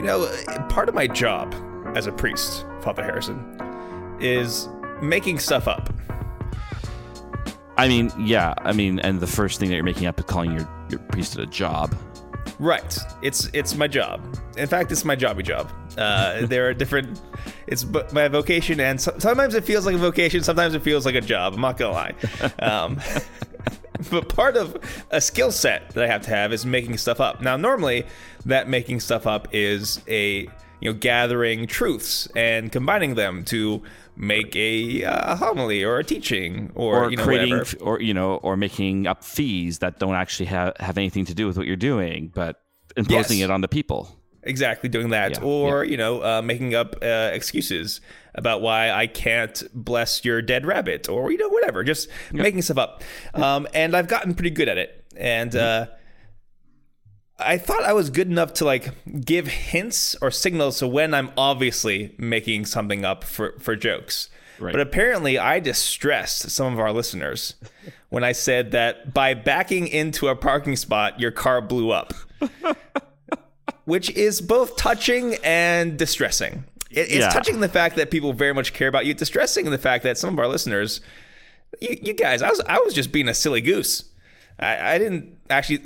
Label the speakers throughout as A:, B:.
A: You know, part of my job as a priest, Father Harrison, is making stuff up.
B: I mean, yeah. I mean, and the first thing that you're making up is calling your, your priesthood a job.
A: Right. It's it's my job. In fact, it's my jobby job. Uh, there are different. It's my vocation, and so, sometimes it feels like a vocation. Sometimes it feels like a job. I'm not gonna lie. Um, but part of a skill set that I have to have is making stuff up. Now, normally, that making stuff up is a you know gathering truths and combining them to make a uh, homily or a teaching or,
B: or
A: you know,
B: creating
A: whatever.
B: or you know or making up fees that don't actually have, have anything to do with what you're doing but imposing
A: Yes.
B: it on the people
A: exactly doing that.
B: Yeah,
A: or you know uh, making up uh, excuses about why i can't bless your dead rabbit or you know whatever just making stuff up. Um, and i've gotten pretty good at it. And
B: Mm-hmm.
A: uh, i thought i was good enough to like give hints or signals to when i'm obviously making something up for for jokes.
B: Right.
A: but apparently i distressed some of our listeners when i said that by backing into a parking spot your car blew up which is both touching and distressing. It, it's
B: Yeah.
A: touching the fact that people very much care about you. Distressing the fact that some of our listeners, you, you guys, I was I was just being a silly goose. I, I didn't actually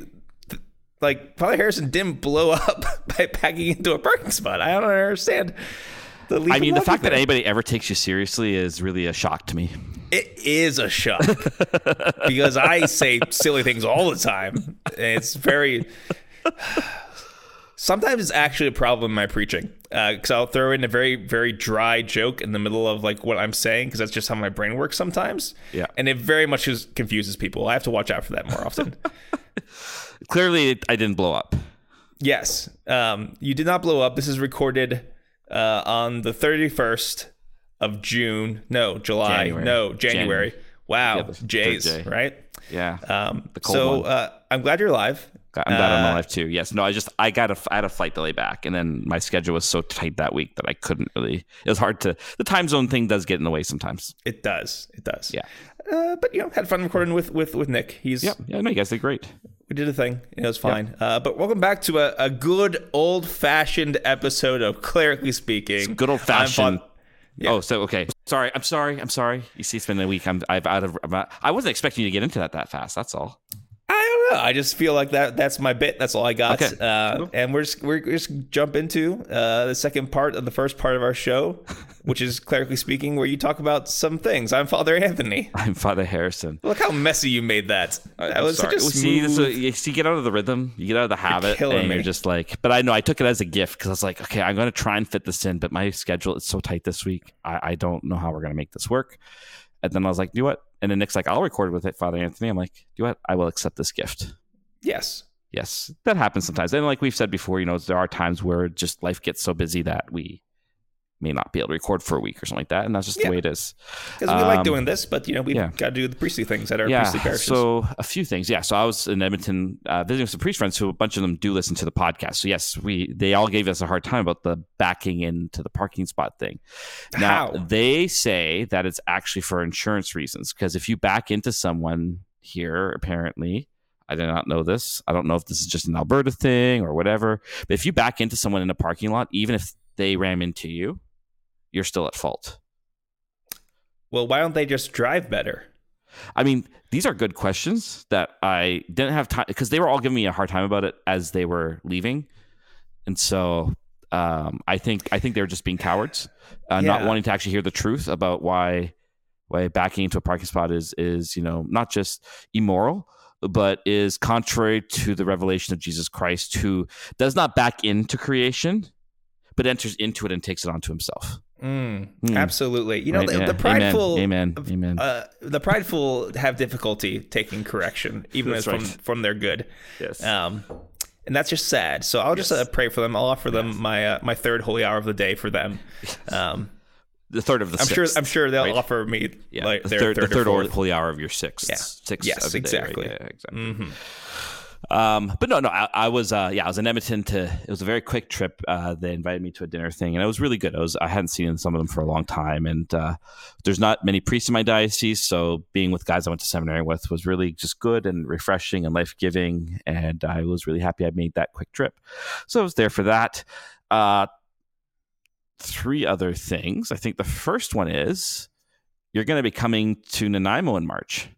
A: like Father Harrison didn't blow up by packing into a parking spot. I don't understand. The
B: i mean the fact that anybody ever takes you seriously is really a shock to me
A: it is a shock because I say silly things all the time. It's very. Sometimes it's actually a problem in my preaching because I'll throw in a very, very dry joke in the middle of like what I'm saying because that's just how my brain works sometimes.
B: Yeah.
A: and it very much is, confuses people. I have to watch out for that more often.
B: clearly i didn't blow up
A: yes, um, you did not blow up. This is recorded uh, on the 31st of June. No, July.
B: January.
A: No, January.
B: January.
A: Wow,
B: Yeah,
A: Jays,
B: J.
A: right?
B: yeah
A: Um, so uh, I'm glad you're alive.
B: I'm glad i'm
A: Uh,
B: alive too yes no i just i got a i had a flight delay back and then my schedule was so tight that week that i couldn't really it was hard to the time zone thing does get in the way sometimes
A: It does. It does.
B: yeah
A: Uh, but you know, had fun recording with with with Nick. He's
B: yeah yeah no you guys did great
A: we did a thing. It was fine. Uh, but welcome back to a, a good old fashioned episode of Clerically Speaking.
B: good old fashioned.
A: Fa-
B: Oh, so okay. Sorry, I'm sorry. I'm sorry. You see, it's been a week. I'm I've out of. I'm not, I wasn't expecting you to get into that that fast. That's all.
A: I don't know. I just feel like that that's my bit. That's all I got.
B: Okay.
A: Uh, and we're just we're just jump into uh, the second part of the first part of our show, which is Clerically Speaking, where you talk about some things. I'm Father Anthony.
B: I'm Father Harrison.
A: Look how messy you made that. That was such a
B: see, this,
A: smooth.
B: you see, get out of the rhythm. You get out of the habit,
A: killing
B: and
A: me.
B: you're just like. But I know I took it as a gift because I was like, okay, I'm going to try and fit this in, but my schedule is so tight this week. I, I don't know how we're going to make this work. And then I was like, you know what? And then Nick's like, I'll record with it, Father Anthony. I'm like, you know what? I will accept this gift.
A: yes.
B: Yes, that happens sometimes. And like we've said before, you know, there are times where just life gets so busy that we may not be able to record for a week or something like that, and that's just
A: Yeah.
B: the way it is.
A: Because we like
B: Um,
A: doing this, but you know we've
B: yeah.
A: got to do the priestly things at our
B: yeah.
A: priestly parishes.
B: So a few things. Yeah. So I was in Edmonton uh, visiting some priest friends who a bunch of them do listen to the podcast. So yes, we they all gave us a hard time about the backing into the parking spot thing. Now
A: How?
B: they say that it's actually for insurance reasons because if you back into someone here, apparently. I did not know this. I don't know if this is just an Alberta thing or whatever. But if you back into someone in a parking lot, even if they ram into you, you're still at fault.
A: well, why don't they just drive better?
B: I mean, these are good questions that I didn't have time because they were all giving me a hard time about it as they were leaving, and so um, I think I think they were just being cowards, uh, not wanting to actually hear the truth about why why backing into a parking spot is is you know not just immoral but is contrary to the revelation of Jesus Christ, who does not back into creation, but enters into it and takes it onto himself.
A: Mm,
B: Hmm.
A: Absolutely. You know,
B: Right?
A: the,
B: Yeah.
A: the prideful,
B: Amen. Amen.
A: Uh, the prideful have difficulty taking correction, even as from from their good.
B: yes.
A: Um, and that's just sad. So I'll just uh, pray for them. I'll offer them my uh, my third holy hour of the day for them. Um,
B: the third of the
A: I'm sure I'm sure they'll
B: right?
A: offer me like
B: the
A: their
B: third,
A: third,
B: the third
A: or
B: holy hour of your sixth.
A: Yeah.
B: Sixth
A: Yes,
B: of the day, right?
A: exactly.
B: Yeah, exactly.
A: Mhm.
B: Um, but no, no, I, I was, uh, yeah, I was in Edmonton to, it was a very quick trip. Uh, they invited me to a dinner thing and it was really good. I was, I hadn't seen some of them for a long time and, uh, there's not many priests in my diocese. So being with guys I went to seminary with was really just good and refreshing and life giving. And I was really happy I made that quick trip. So I was there for that. Uh, three other things. I think the first one is you're going to be coming to Nanaimo in March.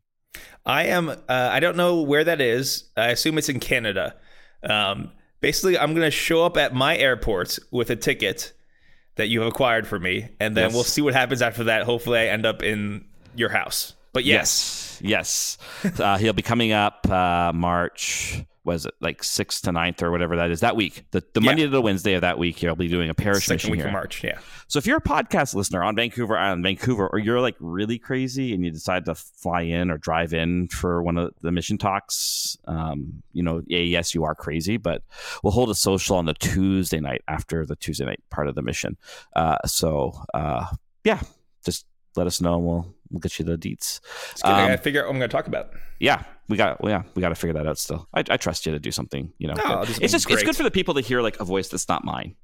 A: I am. Uh, I don't know where that is. I assume it's in Canada. Um, basically, I'm going to show up at my airport with a ticket that you have acquired for me, and then
B: Yes.
A: we'll see what happens after that. Hopefully, I end up in your house. But yes,
B: Yes. Yes. uh, he'll be coming up uh, March, was it like 6th to 9th or whatever that is that week. The, the
A: Yeah.
B: Monday to the Wednesday of that week, he'll be doing a parish
A: second
B: mission
A: week
B: here.
A: of March. Yeah.
B: So if you're a podcast listener on Vancouver Island, Vancouver, or you're like really crazy and you decide to fly in or drive in for one of the mission talks, um, you know, yeah, yes, you are crazy, but we'll hold a social on the Tuesday night after the Tuesday night part of the mission. Uh, so uh, yeah, just let us know and we'll we'll get you the deets.
A: Good. I
B: Um,
A: gotta figure out what I'm going to talk about.
B: Yeah, we got well, yeah, we got to figure that out still. I, I trust you to do something, you know.
A: No,
B: it's just it's good for the people to hear like a voice that's not mine.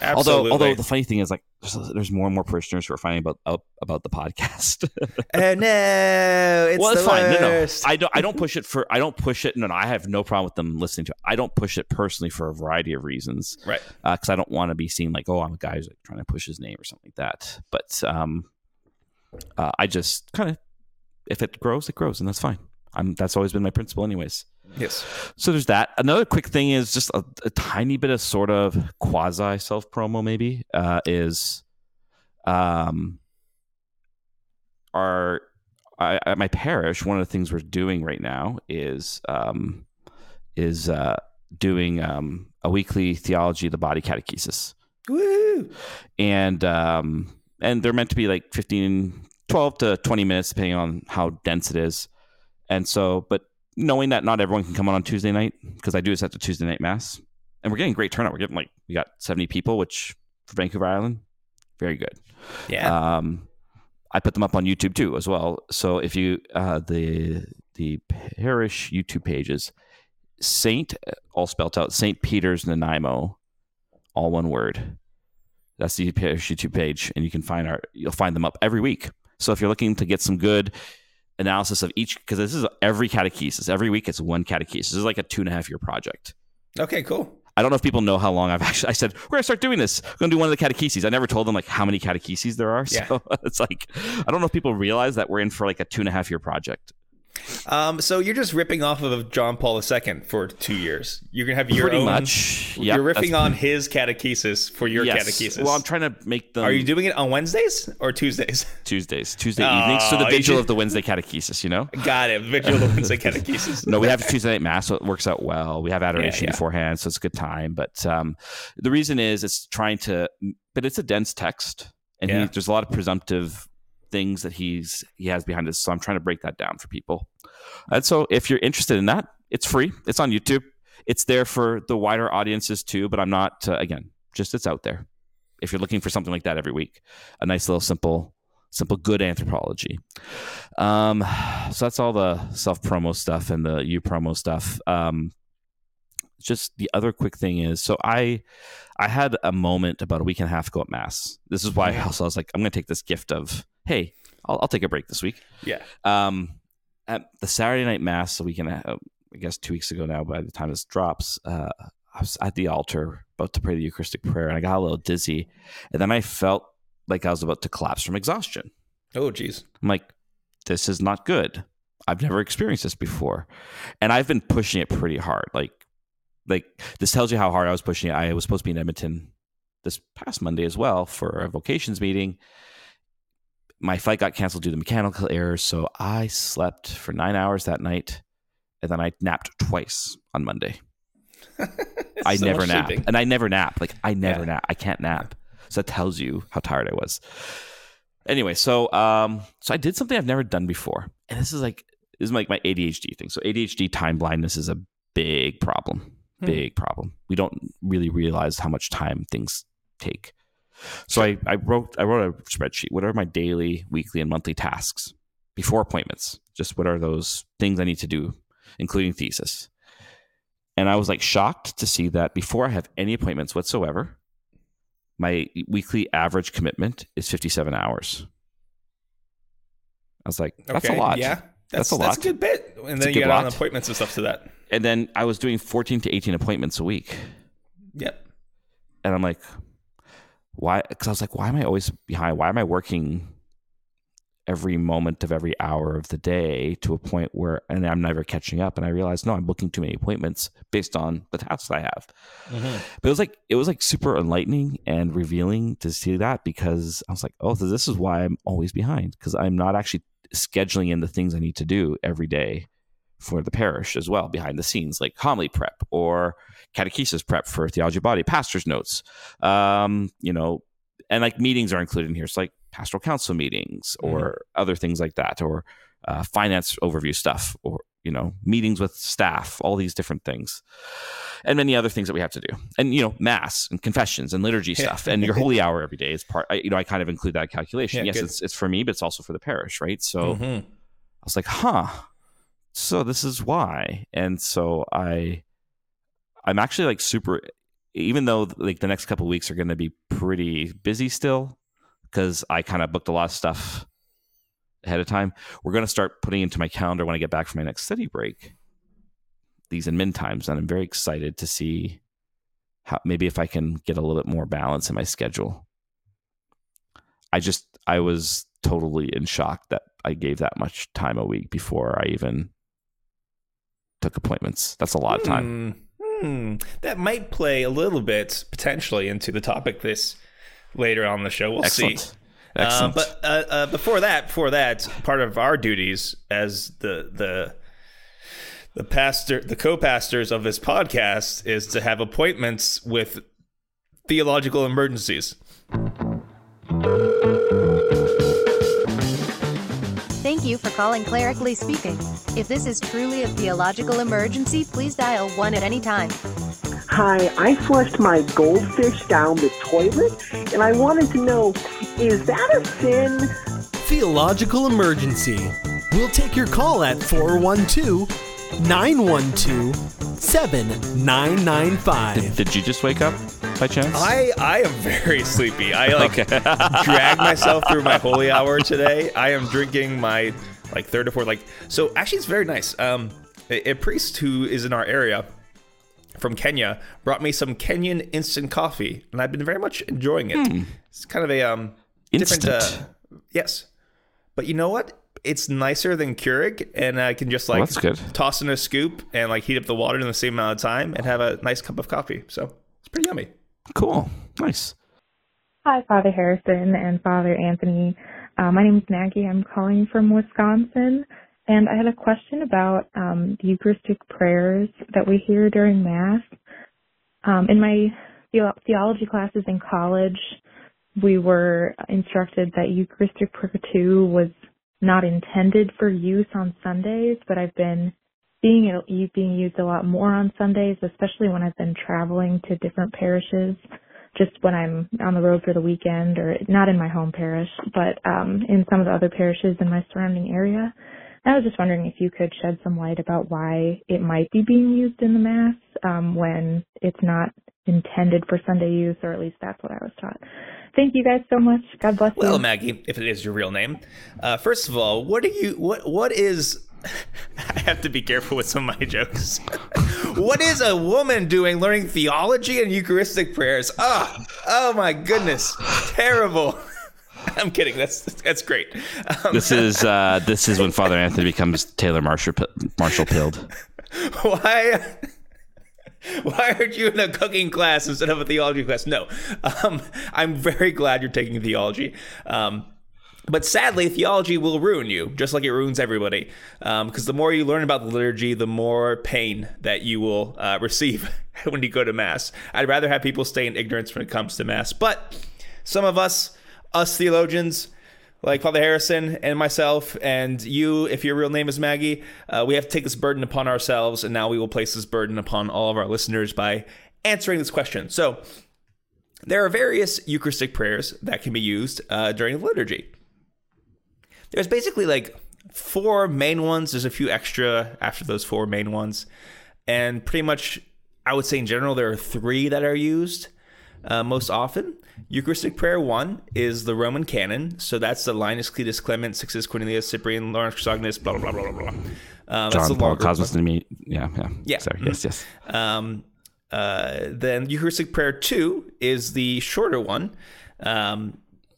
A: Absolutely.
B: Although, although the funny thing is, like, there's, there's more and more parishioners who are finding about out about the podcast.
A: oh no, it's
B: well,
A: the
B: it's fine. No, no. I don't. I don't push it for. I don't push it. No, no, I have no problem with them listening to. it. I don't push it personally for a variety of reasons.
A: Right.
B: Because I don't want to be seen like, oh, I'm a guy who's like trying to push his name or something like that. But um, uh, I just kind of, if it grows, it grows, and that's fine. I'm. That's always been my principle, anyways.
A: Yes.
B: So there's that. Another quick thing is just a, a tiny bit of sort of quasi self promo, maybe uh, is, um, our I, at my parish. One of the things we're doing right now is um, is uh, doing um, a weekly theology of the body catechesis
A: Woo!
B: and um and they're meant to be like 15 12 to 20 minutes depending on how dense it is and so but knowing that not everyone can come on on tuesday night because i do this at the tuesday night mass and we're getting great turnout we're getting like we got 70 people which for vancouver island very good
A: Yeah.
B: um, I put them up on YouTube too as well. So if you uh, the the parish YouTube pages, Saint all spelled out Saint Peter's Nanaimo, all one word. That's the YouTube page, and you can find our you'll find them up every week. So if you're looking to get some good analysis of each, because this is every catechesis, every week it's one catechesis. This is like a two and a half year project.
A: okay. Cool.
B: I don't know if people know how long I've actually. I said we're gonna start doing this. We're gonna do one of the catecheses. I never told them like how many catecheses there are.
A: Yeah.
B: So it's like I don't know if people realize that we're in for like a two and a half year project.
A: Um, so you're just ripping off of John Paul II for two years. You're gonna have your
B: Pretty
A: own.
B: much. Yep,
A: you're riffing on his catechesis for your
B: yes.
A: catechesis.
B: Well, I'm trying to make them
A: Are you doing it on Wednesdays or Tuesdays?
B: Tuesdays, Tuesday
A: Oh,
B: evenings. So the vigil
A: should-
B: of the Wednesday catechesis. You know.
A: Got it. Vigil of the Wednesday catechesis.
B: No, we have Tuesday night mass, so it works out well. We have adoration
A: yeah.
B: beforehand, so it's a good time. But um, the reason is it's trying to, but it's a dense text, and he, there's a lot of presumptive things that he's he has behind it. So I'm trying to break that down for people. And so if you're interested in that, it's free. It's on YouTube. It's there for the wider audiences too. But I'm not uh, again, just it's out there. If you're looking for something like that every week, a nice little simple simple good anthropology. Um, so that's all the self promo stuff and the you promo stuff. Um, just the other quick thing is, so I, I had a moment about a week and a half ago at mass. This is why I also was like, I'm going to take this gift of, hey, I'll, I'll take a break this week.
A: Yeah.
B: Um, at the Saturday night mass a week and a I guess two weeks ago now, by the time this drops, uh, I was at the altar about to pray the Eucharistic prayer, and I got a little dizzy, and then I felt like I was about to collapse from exhaustion.
A: Oh, geez.
B: I'm like, this is not good. I've never experienced this before, and I've been pushing it pretty hard. Like, like this tells you how hard I was pushing it. I was supposed to be in Edmonton this past Monday as well for a vocations meeting. My flight got canceled due to mechanical errors, so I slept for nine hours that night, and then I napped twice on Monday. I
A: So
B: never nap,
A: sleeping.
B: and I never nap. Like I never
A: Yeah.
B: nap. I can't nap. So that tells you how tired I was. Anyway, so um, so I did something I've never done before, and this is like this is like my ADHD thing. So ADHD time blindness is a big problem.
A: Hmm.
B: Big problem. We don't really realize how much time things take. So I, I wrote I wrote a spreadsheet. What are my daily, weekly, and monthly tasks before appointments? Just what are those things I need to do, including thesis. And I was like shocked to see that before I have any appointments whatsoever, my weekly average commitment is 57 hours. I was like, that's
A: okay,
B: a lot.
A: Yeah.
B: That's
A: That's,
B: a
A: that's
B: lot.
A: a good bit. And
B: That's
A: then you got on appointments and stuff to that.
B: And then I was doing 14 to 18 appointments a week.
A: Yep.
B: And I'm like, why? Because I was like, why am I always behind? Why am I working every moment of every hour of the day to a point where, and I'm never catching up? And I realized, no, I'm booking too many appointments based on the tasks I have. Mm-hmm. But it was like, it was like super enlightening and revealing to see that because I was like, oh, so this is why I'm always behind because I'm not actually scheduling in the things I need to do every day for the parish as well behind the scenes, like homily prep or catechesis prep for theology body, pastor's notes, um, you know, and like meetings are included in here. It's like pastoral council meetings or other things like that, or uh, finance overview stuff, or you know, meetings with staff, all these different things, and many other things that we have to do, and you know, mass and confessions and liturgy stuff, and your holy hour every day is part. I, you know, I kind of include that calculation.
A: Yeah,
B: yes,
A: good.
B: it's it's for me, but it's also for the parish, right? So.
A: Mhm.
B: I was like, huh. So this is why. And so I I'm actually like super even though like the next couple weeks are going to be pretty busy still because I kind of booked a lot of stuff ahead of time. We're going to start putting into my calendar when I get back from my next study break these admin times and I'm very excited to see how maybe if I can get a little bit more balance in my schedule. I just I was totally in shock that I gave that much time a week before I even took appointments. That's a lot of time.
A: Hmm. Hmm. That might play a little bit potentially into the topic this later on the show. We'll
B: Excellent.
A: see. Uh,
B: Excellent.
A: but uh, uh, before that, before that, part of our duties as the the the pastor, the co-pastors of this podcast, is to have appointments with theological emergencies.
C: You for calling Clerically Speaking. If this is truly a theological emergency, please dial 1 at any time.
D: Hi, I flushed my goldfish down the toilet, and I wanted to know is that a sin?
E: Theological Emergency. We'll take your call at 412 912 7995.
B: Did you just wake up by chance?
A: I I am very sleepy. I like drag myself through my holy hour today. I am drinking my like third or fourth like so actually it's very nice. Um a, a priest who is in our area from Kenya brought me some Kenyan instant coffee and I've been very much enjoying it. It's kind of a um different
B: Hmm. Instant.
A: uh, yes. But you know what? It's nicer than Keurig and I can just like
B: good.
A: toss in a scoop and like heat up the water in the same amount of time and have a nice cup of coffee. So, it's pretty yummy.
B: Cool. Nice.
F: Hi, Father Harrison and Father Anthony. Uh, my name is Maggie. I'm calling from Wisconsin, and I had a question about um, the Eucharistic prayers that we hear during Mass. Um, in my theo- theology classes in college, we were instructed that Eucharistic prayer 2 was not intended for use on Sundays, but I've been seeing it being used a lot more on Sundays, especially when I've been traveling to different parishes just when I'm on the road for the weekend or not in my home parish, but um, in some of the other parishes in my surrounding area. I was just wondering if you could shed some light about why it might be being used in the Mass um, when it's not intended for Sunday use, or at least that's what I was taught. Thank you guys so much. God bless
A: Well,
F: you.
A: Well, Maggie, if it is your real name, uh, first of all, what do you what what is? I have to be careful with some of my jokes. what is a woman doing learning theology and Eucharistic prayers? Oh, oh my goodness, terrible. I'm kidding. That's that's great. Um,
B: This is uh, this is when Father Anthony becomes Taylor Marshall Marshall Pilled.
A: why why aren't you in a cooking class instead of a theology class no um, i'm very glad you're taking theology um, but sadly theology will ruin you just like it ruins everybody because the more you learn about the liturgy the more pain that you will uh, receive when you go to mass i'd rather have people stay in ignorance when it comes to mass but some of us us theologians like Father Harrison and myself, and you, if your real name is Maggie, uh, we have to take this burden upon ourselves, and now we will place this burden upon all of our listeners by answering this question. So, there are various Eucharistic prayers that can be used uh, during the liturgy. There's basically like four main ones. There's a few extra after those four main ones. and pretty much, I would say in general, there are three that are used uh, most often. Eucharistic prayer one is the Roman canon, so that's the Linus, Cletus, Clement, Sixtus, Cornelius, Cyprian, Lawrence, Chrysogonus, blah blah blah blah blah. Um, the
B: John Paul Cosmas and me. Yeah, yeah.
A: Yeah.
B: Sorry. Yes, yes.
A: um, uh, then Eucharistic Prayer 2 is the shorter one, um,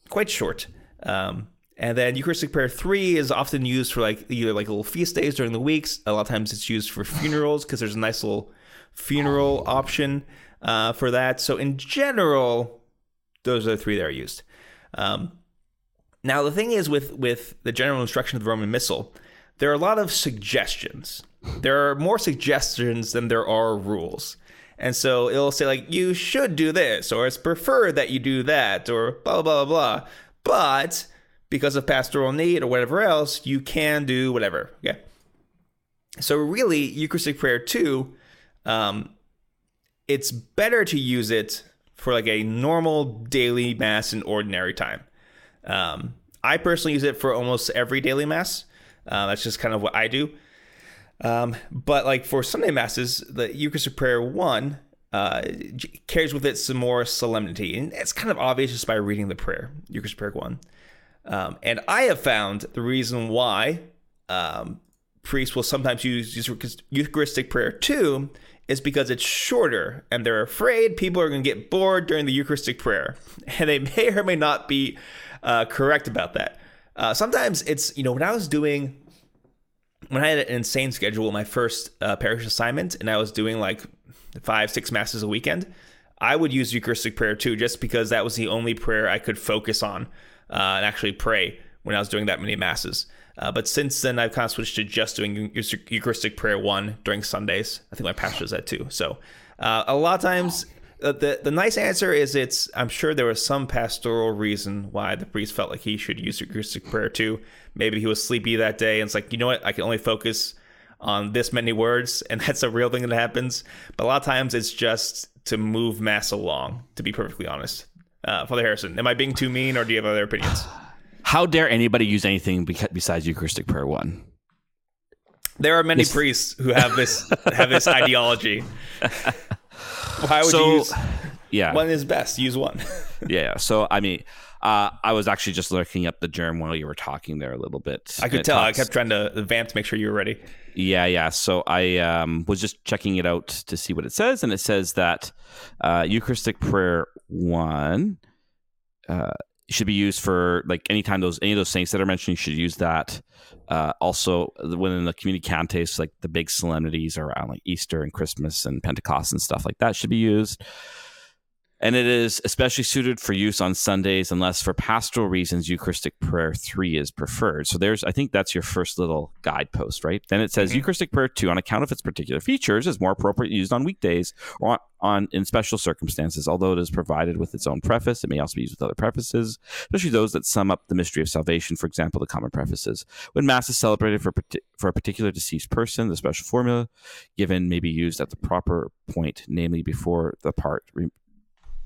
A: quite short. Um, and then Eucharistic Prayer 3 is often used for like either like little feast days during the weeks. A lot of times it's used for funerals because there's a nice little funeral option uh, for that. So in general, those are the three that are used. Um, now the thing is with with the general instruction of the Roman Missal, there are a lot of suggestions. There are more suggestions than there are rules. And so it'll say like you should do this or it's preferred that you do that or blah blah blah blah. But because of pastoral need or whatever else, you can do whatever. Okay. So really, Eucharistic prayer two, um, it's better to use it for like a normal daily mass in ordinary time. Um, I personally use it for almost every daily mass. Uh, that's just kind of what I do. Um, but like for Sunday masses, the Eucharistic prayer one uh, carries with it some more solemnity, and it's kind of obvious just by reading the prayer, Eucharistic prayer one. Um, and I have found the reason why um, priests will sometimes use Eucharistic prayer two is because it's shorter, and they're afraid people are going to get bored during the Eucharistic prayer, and they may or may not be uh, correct about that. Uh, sometimes it's you know when I was doing when I had an insane schedule, my first uh, parish assignment, and I was doing like five, six masses a weekend, I would use Eucharistic prayer two, just because that was the only prayer I could focus on uh, and actually pray when I was doing that many masses. Uh, but since then, I've kind of switched to just doing Eucharistic prayer one during Sundays. I think my pastor does that too. So uh, a lot of times, uh, the the nice answer is it's. I'm sure there was some pastoral reason why the priest felt like he should use Eucharistic prayer two. Maybe he was sleepy that day, and it's like you know what, I can only focus on this many words, and that's a real thing that happens. But a lot of times, it's just to move mass along. To be perfectly honest, uh, Father Harrison, am I being too mean, or do you have other opinions?
B: How dare anybody use anything besides Eucharistic prayer one?
A: There are many
B: This-
A: priests who have this have this ideology. Why would
B: So,
A: you use
B: Yeah,
A: one is best? Use one.
B: yeah. So I mean, uh, I was actually just looking up the GIRM while you were talking there a little bit.
A: I could tell. I kept trying to vamp to make sure you were ready.
B: Yeah, yeah. So I um, was just checking it out to see what it says, and it says that uh, Eucharistic prayer one uh, should be used for like anytime those any of those saints that are mentioned. You should use that. Uh, also, within the Communicantes, like the big solemnities around like Easter and Christmas and Pentecost and stuff like that, should be used. And it is especially suited for use on Sundays, unless for pastoral reasons, Eucharistic prayer three is preferred. So there's, I think that's your first little guidepost, right? Then it says
A: Mhm.
B: Eucharistic prayer two, on account of its particular features, is more appropriate used on weekdays or on, on in special circumstances. Although it is provided with its own preface, it may also be used with other prefaces, especially those that sum up the mystery of salvation. For example, the common prefaces. When Mass is celebrated for for a particular deceased person, the special formula given may be used at the proper point, namely before the part. Re-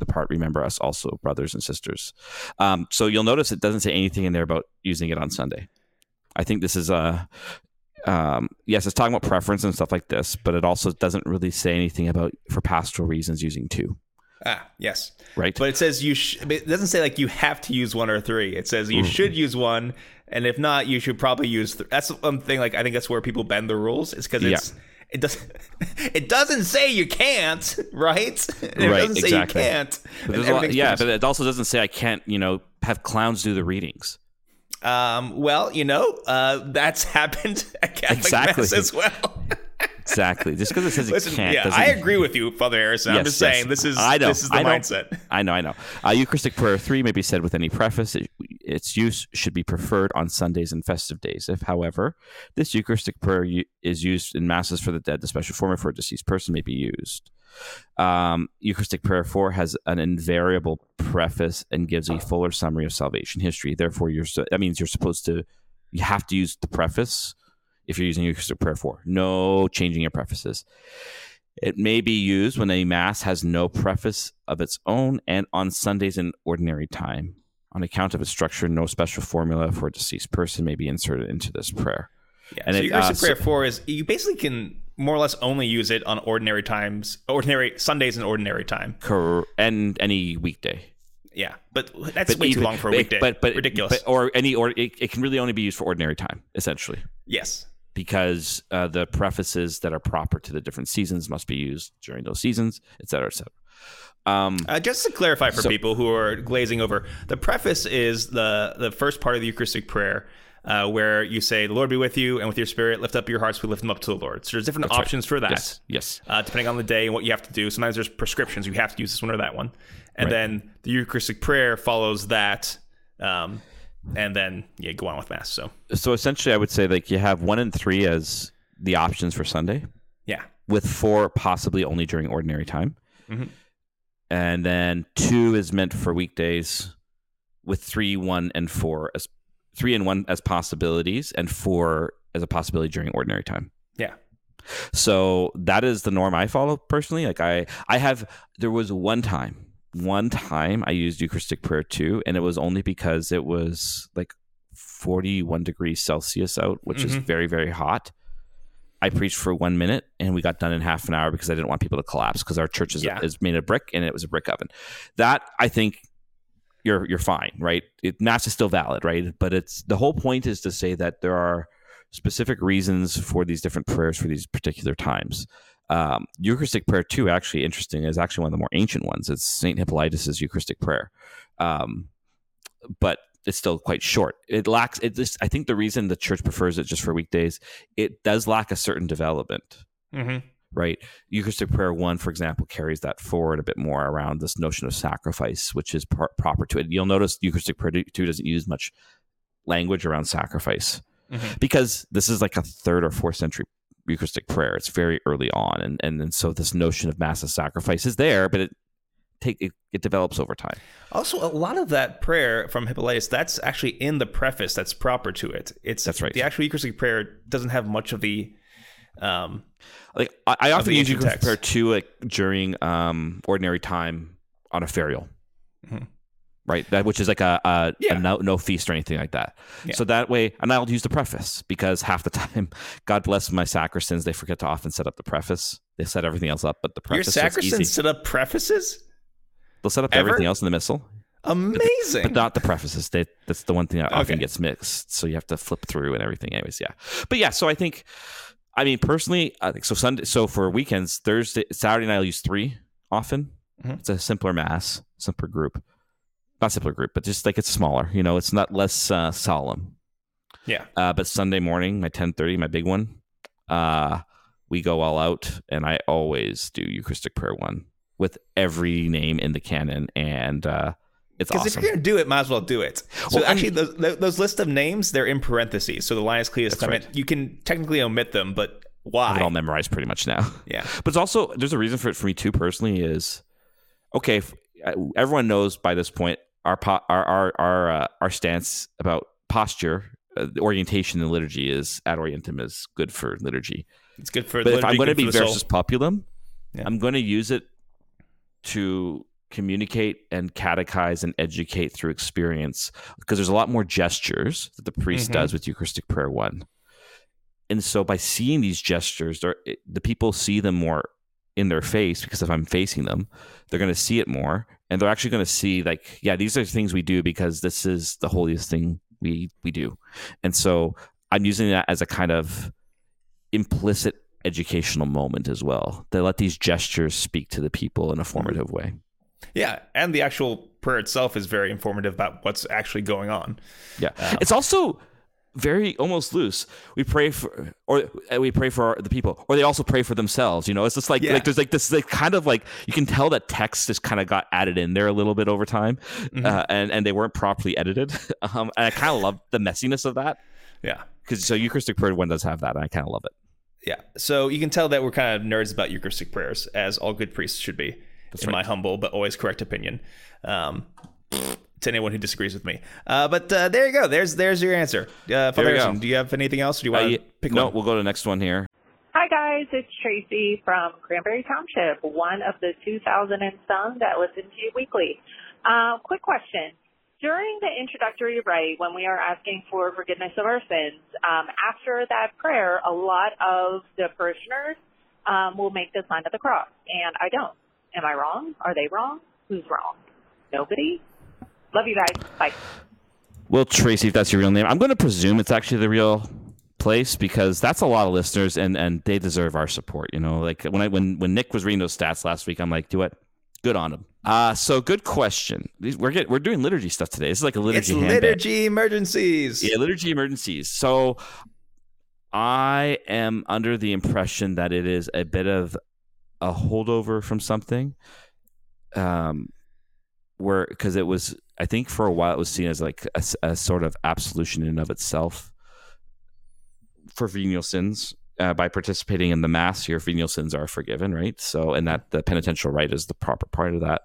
B: the part remember us also brothers and sisters um, so you'll notice it doesn't say anything in there about using it on sunday i think this is a um, yes it's talking about preference and stuff like this but it also doesn't really say anything about for pastoral reasons using two
A: Ah, yes.
B: right
A: But it says you. Sh- it doesn't say like you have to use one or three. It says you should use one, and if not, you should probably use. Th- that's one thing. Like I think that's where people bend the rules. Is because it's. It doesn't. It doesn't say you can't, right? It
B: Right,
A: doesn't say
B: exactly.
A: you can't.
B: But
A: and
B: there's a lot- yeah but it also doesn't say i can't you know have clowns do the readings
A: Um, well, you know, uh, that's happened at Catholic
B: Exactly.
A: Mass as well.
B: Exactly just because it says it can't
A: yeah, I agree with you, Father Harrison. I'm just
B: yes.
A: saying this is
B: I know,
A: this is the
B: I know.
A: mindset.
B: I know, I know. Uh, Eucharistic prayer three may be said with any preface. It, its use should be preferred on Sundays and festive days. If, however, this Eucharistic prayer is used in masses for the dead, the special form for a deceased person may be used. Um, Eucharistic prayer four has an invariable preface and gives a fuller summary of salvation history. Therefore, you're that means you're supposed to you have to use the preface if you're using Eucharistic prayer four. No changing your prefaces. It may be used when a mass has no preface of its own and on Sundays in ordinary time. On account of its structure, no special formula for a deceased person may be inserted into this prayer.
A: Yeah.
B: And
A: so Eucharistic
B: uh, so-
A: prayer four is you basically can more or less only use it on ordinary times, ordinary Sundays and ordinary time.
B: Cor- and any weekday.
A: Yeah, but that's
B: But
A: way too long for a weekday.
B: But, but
A: ridiculous.
B: But, or any or it, it can really only be used for ordinary time, essentially,
A: yes.
B: Because uh, the prefaces that are proper to the different seasons must be used during those seasons, et cetera, et cetera. Um,
A: Uh, just to clarify for
B: So-
A: people who are glazing over, the preface is the the first part of the Eucharistic prayer, uh, where you say, "The Lord be with you, and with your spirit, lift up your hearts. We lift them up to the Lord." So there's different
B: That's right.
A: options for that,
B: yes, yes.
A: uh, depending on the day and what you have to do. Sometimes there's prescriptions; you have to use this one or that one, and
B: Right.
A: then the Eucharistic prayer follows that, um, and then yeah, go on with mass. So
B: So essentially, I would say like you have one and three as the options for Sunday,
A: yeah,
B: with four possibly only during ordinary time,
A: Mhm.
B: and then two is meant for weekdays, with three, one, and four as three and one as possibilities, and four as a possibility during ordinary time.
A: yeah,
B: So that is the norm I follow personally. Like I, I have. There was one time, one time I used Eucharistic prayer two, and it was only because it was like forty-one degrees Celsius out, which is
A: Mhm.
B: very, very hot. I preached for one minute, and we got done in half an hour because I didn't want people to collapse because our church is,
A: Yeah.
B: is made of brick, and it was a brick oven. That I think you're you're fine, right? It, mass is still valid, right? But it's the whole point is to say that there are specific reasons for these different prayers for these particular times. Um, Eucharistic prayer, two, actually interesting, is actually one of the more ancient ones. It's Saint Hippolytus's Eucharistic prayer, um, but it's still quite short. It lacks. It just. I think the reason the church prefers it just for weekdays, it does lack a certain development
A: hmm
B: right? Eucharistic prayer one, for example, carries that forward a bit more around this notion of sacrifice, which is par- proper to it. You'll notice Eucharistic prayer two doesn't use much language around sacrifice
A: Mhm.
B: because this is like a third or fourth century Eucharistic prayer. It's very early on, and and, and so this notion of massive sacrifice is there, but it take it, it develops over time.
A: Also, a lot of that prayer from Hippolytus, that's actually in the preface that's proper to it. It's
B: That's right.
A: The actual Eucharistic prayer doesn't have much of the um,
B: Like I, I often use Eucharistic prayer two like during um, ordinary time on a ferial.
A: Mhm.
B: Right, that which is like a, a,
A: Yeah.
B: a no, no feast or anything like that.
A: Yeah.
B: So that way, and I'll use the preface because half the time, God bless my sacristans, they forget to often set up the preface. They set everything else up, but the
A: your
B: preface it's
A: sacristans set up prefaces.
B: They'll set up
A: ever?
B: everything else in the missal,
A: Amazing.
B: but not the prefaces. They, that's the one thing that often gets mixed. So you have to flip through and everything. Anyways, yeah. But yeah, so I think, I mean, personally, I think so. Sunday, so for weekends, Thursday, Saturday night, I'll use three often.
A: Mhm.
B: It's a simpler mass, simpler group, not simpler group, but just like it's smaller. You know, it's not less uh, solemn.
A: yeah.
B: Uh, but Sunday morning, my ten thirty, my big one, uh, we go all out, and I always do Eucharistic prayer one with every name in the canon, and uh, it's
A: Because
B: awesome.
A: if you're gonna do it, might as well do it. So
B: Well,
A: actually, those, those list of names they're in parentheses. So the Linus
B: That's
A: Clement, you can technically omit them, but why?
B: I have it all memorized pretty much now.
A: yeah.
B: But it's also there's a reason for it for me too personally is okay. If, uh, everyone knows by this point our po- our our our, uh, our stance about posture, uh, the orientation in liturgy is ad orientem is good for liturgy.
A: It's good for.
B: But if I'm going to be versus populum,
A: Yeah.
B: I'm going to use it to communicate and catechize and educate through experience because there's a lot more gestures that the priest
A: Mhm.
B: does with Eucharistic prayer one. And so by seeing these gestures, the people see them more in their face because if I'm facing them, they're going to see it more and they're actually going to see like, yeah, these are things we do because this is the holiest thing we we do. And so I'm using that as a kind of implicit educational moment as well. They let these gestures speak to the people in a formative way.
A: Yeah, and the actual prayer itself is very informative about what's actually going on.
B: Yeah. Uh, it's also very almost loose. We pray for, or uh, we pray for our, the people, or they also pray for themselves. You know, it's just like
A: Yeah.
B: like there's like this like kind of like you can tell that text just kind of got added in there a little bit over time, uh, and and they weren't properly edited. Um, and I kind of love the messiness of that
A: Yeah.
B: because so Eucharistic prayer one does have that, and I kind of love it.
A: Yeah. So you can tell that we're kind of nerds about Eucharistic prayers, as all good priests should be, in
B: right.
A: my humble but always correct opinion. Um, to anyone who disagrees with me. Uh, but uh, there you go. There's there's your answer. Uh, Father Harrison, do you have anything else? Or do you
B: Uh,
A: want
B: ye-
A: to pick
B: no,
A: one?
B: we'll go to the next one here.
G: Hi guys, it's Tracy from Cranberry Township, one of the 2,000 and some that listen to you weekly. Uh, quick question. During the introductory rite, when we are asking for forgiveness of our sins, um, after that prayer, a lot of the parishioners um, will make the sign of the cross, and I don't. Am I wrong? Are they wrong? Who's wrong? Nobody. Love you guys. Bye.
B: Well, Tracy, if that's your real name, I'm going to presume it's actually the real place because that's a lot of listeners and and they deserve our support. You know, like when I when when Nick was reading those stats last week, I'm like, do what? Good on him. Uh so good question. We're get, we're doing liturgy stuff today. This is like a
A: It's
B: liturgy handbook.
A: liturgy emergencies.
B: Yeah, liturgy emergencies. So I am under the impression that it is a bit of a holdover from something. Um, where because it was, I think for a while it was seen as like a sort of absolution in of itself for venial sins. Uh, by participating in the mass, your venial sins are forgiven, right? So, and that the penitential rite is the proper part of that.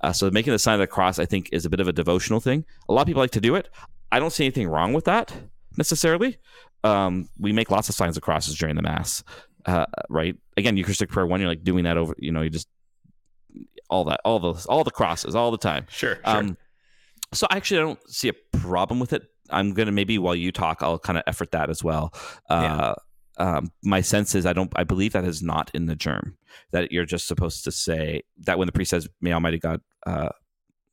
B: Uh, so, making the sign of the cross, I think, is a bit of a devotional thing. A lot of people like to do it. I don't see anything wrong with that necessarily. Um, we make lots of signs of crosses during the mass, uh, right? Again, Eucharistic prayer one, you're like doing that over, you know, you just all that, all those, all the crosses, all the time.
A: Sure. sure.
B: Um, so actually, I don't see a problem with it. I'm gonna maybe while you talk, I'll kind of effort that as well. Uh, um, my sense is I don't. I believe that is not in the GIRM. That you're just supposed to say that when the priest says, "May Almighty God," uh,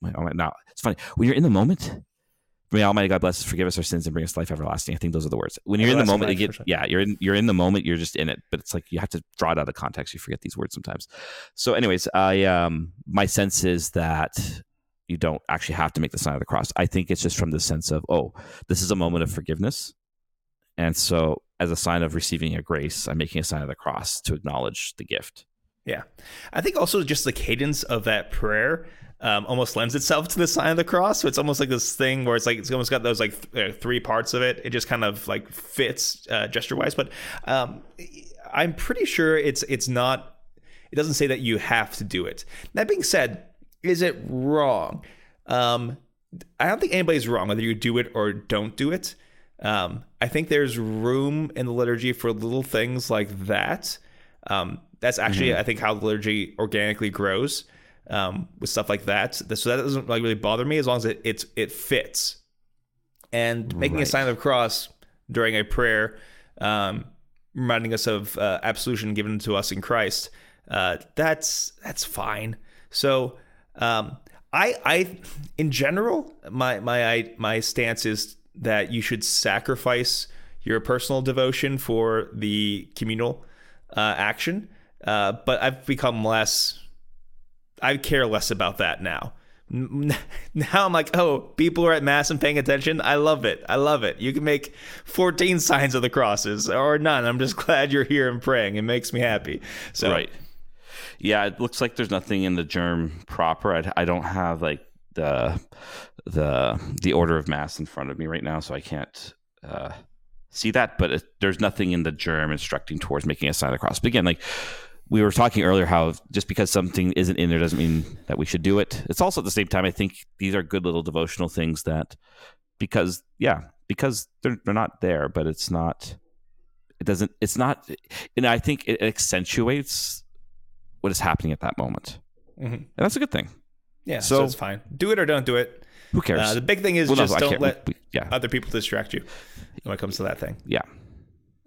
B: now it's funny when you're in the moment. May Almighty God bless us, forgive us our sins, and bring us life everlasting. I think those are the words. When you're in the moment, you get,
A: sure.
B: yeah, you're in you're in the moment. You're just in it, but it's like you have to draw it out of context. You forget these words sometimes. So, anyways, I um, my sense is that you don't actually have to make the sign of the cross. I think it's just from the sense of, oh, this is a moment of forgiveness. And so, as a sign of receiving a grace, I'm making a sign of the cross to acknowledge the gift.
A: Yeah. I think also just the cadence of that prayer um, almost lends itself to the sign of the cross. So it's almost like this thing where it's like it's almost got those like th- uh, three parts of it. It just kind of like fits uh, gesture wise. But um, I'm pretty sure it's it's not. It doesn't say that you have to do it. That being said, is it wrong? Um, I don't think anybody's wrong whether you do it or don't do it. Um, I think there's room in the liturgy for little things like that. Um, that's actually, I think, how the liturgy organically grows um, with stuff like that. So that doesn't like really bother me as long as it it's, it fits. And making a sign of the cross during a prayer, um, reminding us of uh, absolution given to us in Christ, uh, that's that's fine. So um, I I in general my my I, my stance is that you should sacrifice your personal devotion for the communal uh, action. Uh, but I've become less. I care less about that now. Now I'm like, oh, people are at mass and paying attention. I love it. I love it. You can make 14 signs of the crosses or none. I'm just glad you're here and praying. It makes me happy. So
B: Right. Yeah, it looks like there's nothing in the GIRM proper. I, I don't have like the the the order of mass in front of me right now, so I can't uh, see that. But it, there's nothing in the GIRM instructing towards making a sign of the cross. But again, like we were talking earlier, how just because something isn't in there doesn't mean that we should do it. It's also at the same time, I think these are good little devotional things that because yeah, because they're they're not there, but it's not. It doesn't. It's not. And I think it accentuates what is happening at that moment.
A: Mhm.
B: And that's a good thing.
A: yeah, so,
B: So-
A: it's fine. Do it or don't do it.
B: Who cares?
A: Uh, the big thing is
B: Well,
A: just
B: I
A: don't let
B: we- yeah.
A: other people distract you when it comes to that thing.
B: yeah.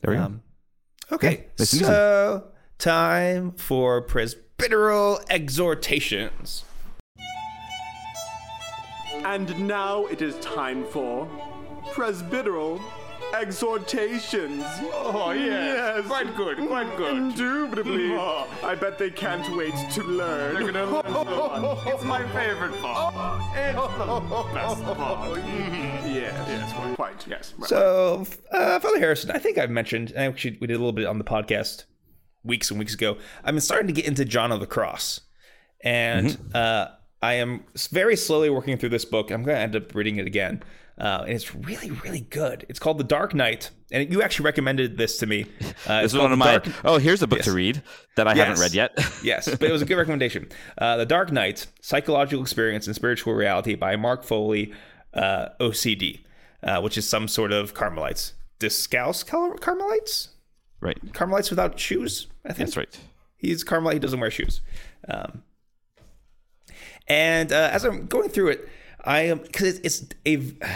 B: There we go.
A: Um, okay,
B: nice and easy.
A: so time for presbyteral exhortations.
H: And now it is time for presbyteral exhortations.
A: Oh, yeah.
H: yes,
A: Quite good, quite good.
H: Indubitably.
A: Oh.
H: I bet they can't wait to learn.
A: They're gonna learn so much. It's my favorite part. It's the best part.
H: Yes, yes, quite. Yes. right.
A: So, uh, Father Harrison, I think I've mentioned, and actually we did a little bit on the podcast weeks and weeks ago. I've been starting to get into John of the Cross, and uh, I am very slowly working through this book. I'm going to end up reading it again, uh, and it's really, really good. It's called The Dark Night, and you actually recommended this to me. Uh,
B: this
A: it's
B: is one of my.
A: Dark-
B: Oh, here's a book
A: Yes.
B: to read that I haven't read yet.
A: yes, but it was a good recommendation. Uh, the Dark Night: Psychological Experience and Spiritual Reality by Marc Foley, uh, OCD, uh, which is some sort of Carmelites. Discalce Car- Carmelites?
B: Right.
A: Carmelites without shoes. I think
B: That's right.
A: he's Carmelite. He doesn't wear shoes. Um, and uh, as I'm going through it, I am because it's, it's a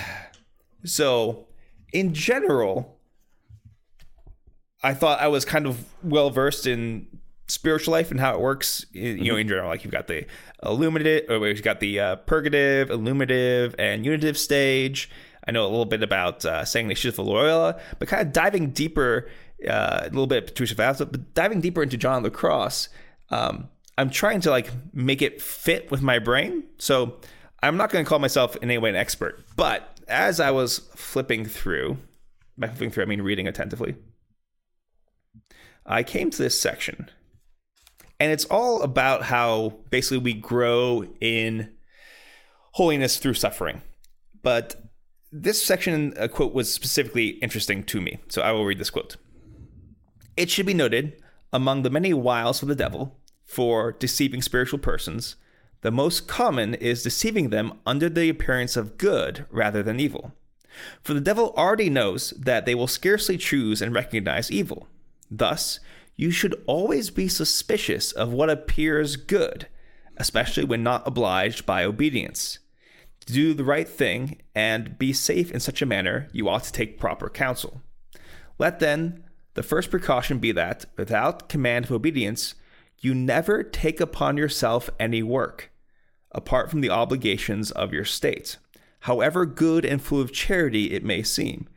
A: so in general. I thought I was kind of well versed in spiritual life and how it works. You know, in general, like you've got the illuminative, or you've got the uh, purgative, illuminative, and unitive stage. I know a little bit about uh. Ignatius of Loyola, but kind of diving deeper, uh, a little bit of Patricia Fausto, but diving deeper into John the Cross. Um, I'm trying to like make it fit with my brain. So I'm not going to call myself in any way an expert, but as I was flipping through, by flipping through, I mean reading attentively, I came to this section. And it's all about how basically we grow in holiness through suffering. But this section, a quote, was specifically interesting to me. So I will read this quote. It should be noted, among the many wiles of the devil for deceiving spiritual persons, the most common is deceiving them under the appearance of good rather than evil. For the devil already knows that they will scarcely choose and recognize evil. Thus, you should always be suspicious of what appears good, especially when not obliged by obedience. To do the right thing and be safe in such a manner, you ought to take proper counsel. Let then the first precaution be that, without command of obedience, you never take upon yourself any work, apart from the obligations of your state, however good and full of charity it may seem,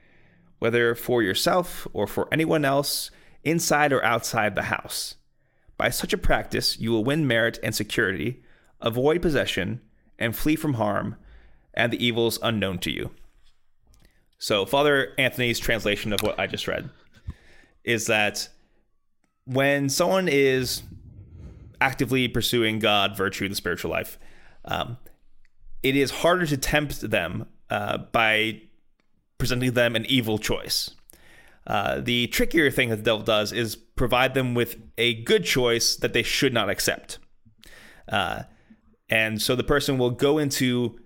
A: whether for yourself or for anyone else, inside or outside the house. By such a practice, you will win merit and security, avoid possession, and flee from harm and the evils unknown to you. So, Father Anthony's translation of what I just read is that when someone is actively pursuing God, virtue, the spiritual life, um, it is harder to tempt them uh, by presenting them an evil choice. Uh, the trickier thing that the devil does is provide them with a good choice that they should not accept. Uh, and so the person will go into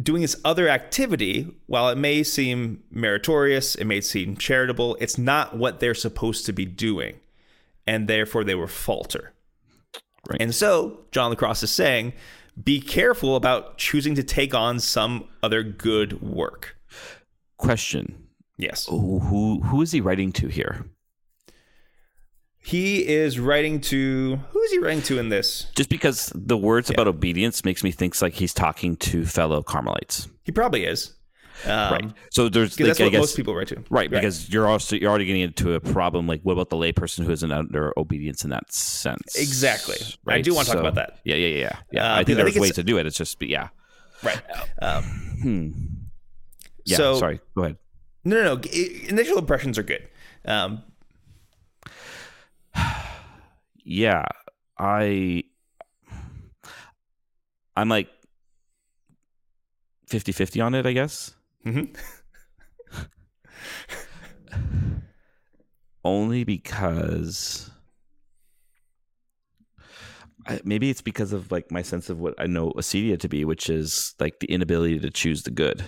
A: doing this other activity, while it may seem meritorious, it may seem charitable, it's not what they're supposed to be doing. And therefore they will falter.
B: Right.
A: And so John the Cross is saying, be careful about choosing to take on some other good work.
B: Question:
A: Yes.
B: Who, who is he writing to here?
A: He is writing to who is he writing to in this?
B: Just because the words about obedience makes me think like he's talking to fellow Carmelites.
A: He probably is. Um,
B: right. So there's like,
A: that's what
B: guess,
A: most people write to.
B: Right, because you're also you're already getting into a problem. Like, what about the layperson who isn't under obedience in that sense?
A: Exactly. Right? I do wanna talk
B: So-
A: about that.
B: Yeah, yeah, yeah, yeah. yeah
A: Uh,
B: I think there's ways to do it. It's just, yeah.
A: Right. Um,
B: Hmm. Yeah.
A: So-
B: sorry. Go ahead.
A: no, no, no. Initial impressions are good. Um,
B: Yeah, I. I'm like 50-50 on it, I guess.
A: mhm.
B: only because I, maybe it's because of like my sense of what I know acedia to be, which is like the inability to choose the good,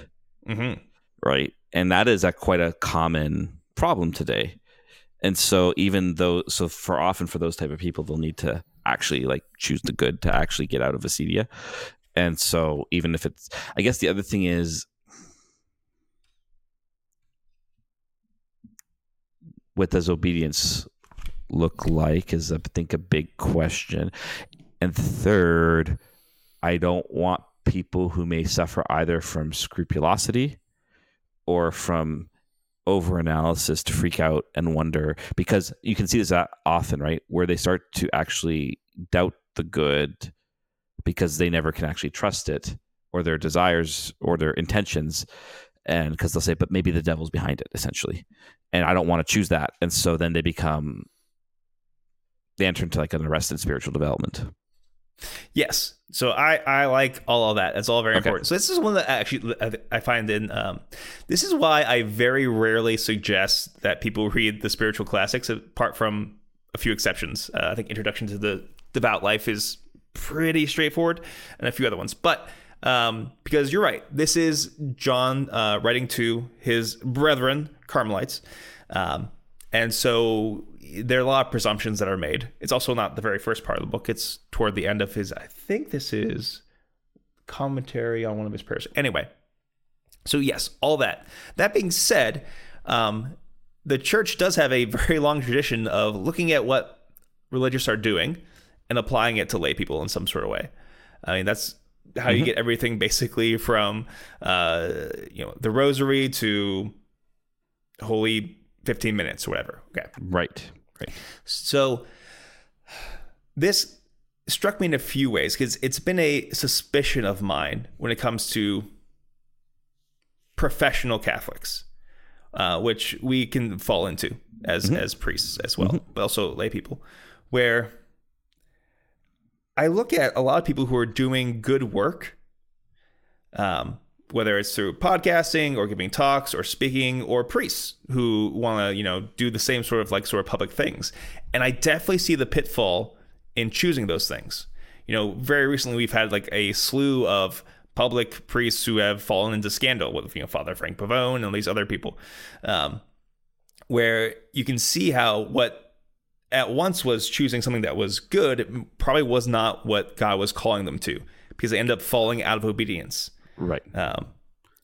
A: Mhm.
B: right? And that is a quite a common problem today. And so even though so for often for those type of people, they'll need to actually like choose the good to actually get out of acedia. And so even if it's I guess the other thing is what does obedience look like is I think a big question. And third, I don't want people who may suffer either from scrupulosity or from overanalysis to freak out and wonder because you can see this often, right? Where they start to actually doubt the good because they never can actually trust it or their desires or their intentions and because they'll say but maybe the devil's behind it essentially and i don't want to choose that and so then they become they enter into like an arrested spiritual development
A: Yes. So I, I like all of that. That's all very
B: Okay.
A: important. So this is one that actually I- find in um, this is why I very rarely suggest that people read the spiritual classics, apart from a few exceptions. Uh, I think Introduction to the Devout Life is pretty straightforward, and a few other ones. But um, because you're right, this is John uh, writing to his brethren Carmelites, um, and so there are a lot of presumptions that are made. It's also not the very first part of the book. It's toward the end of his. I think this is commentary on one of his prayers. Anyway, so yes, all that. That being said, um, the church does have a very long tradition of looking at what religious are doing and applying it to lay people in some sort of way. I mean, that's how you get everything basically from uh, you know the rosary to holy 15 minutes or whatever. Okay.
B: Right. Right.
A: So this struck me in a few ways because it's been a suspicion of mine when it comes to professional Catholics, uh, which we can fall into as as priests as well, but also lay people, where I look at a lot of people who are doing good work, um, whether it's through podcasting or giving talks or speaking, or priests who want to, you know, do the same sort of like sort of public things. And I definitely see the pitfall in choosing those things. You know, very recently we've had like a slew of public priests who have fallen into scandal with, you know, Father Frank Pavone and these other people, um, where you can see how what at once was choosing something that was good probably was not what God was calling them to because they end up falling out of obedience.
B: Right.
A: Um,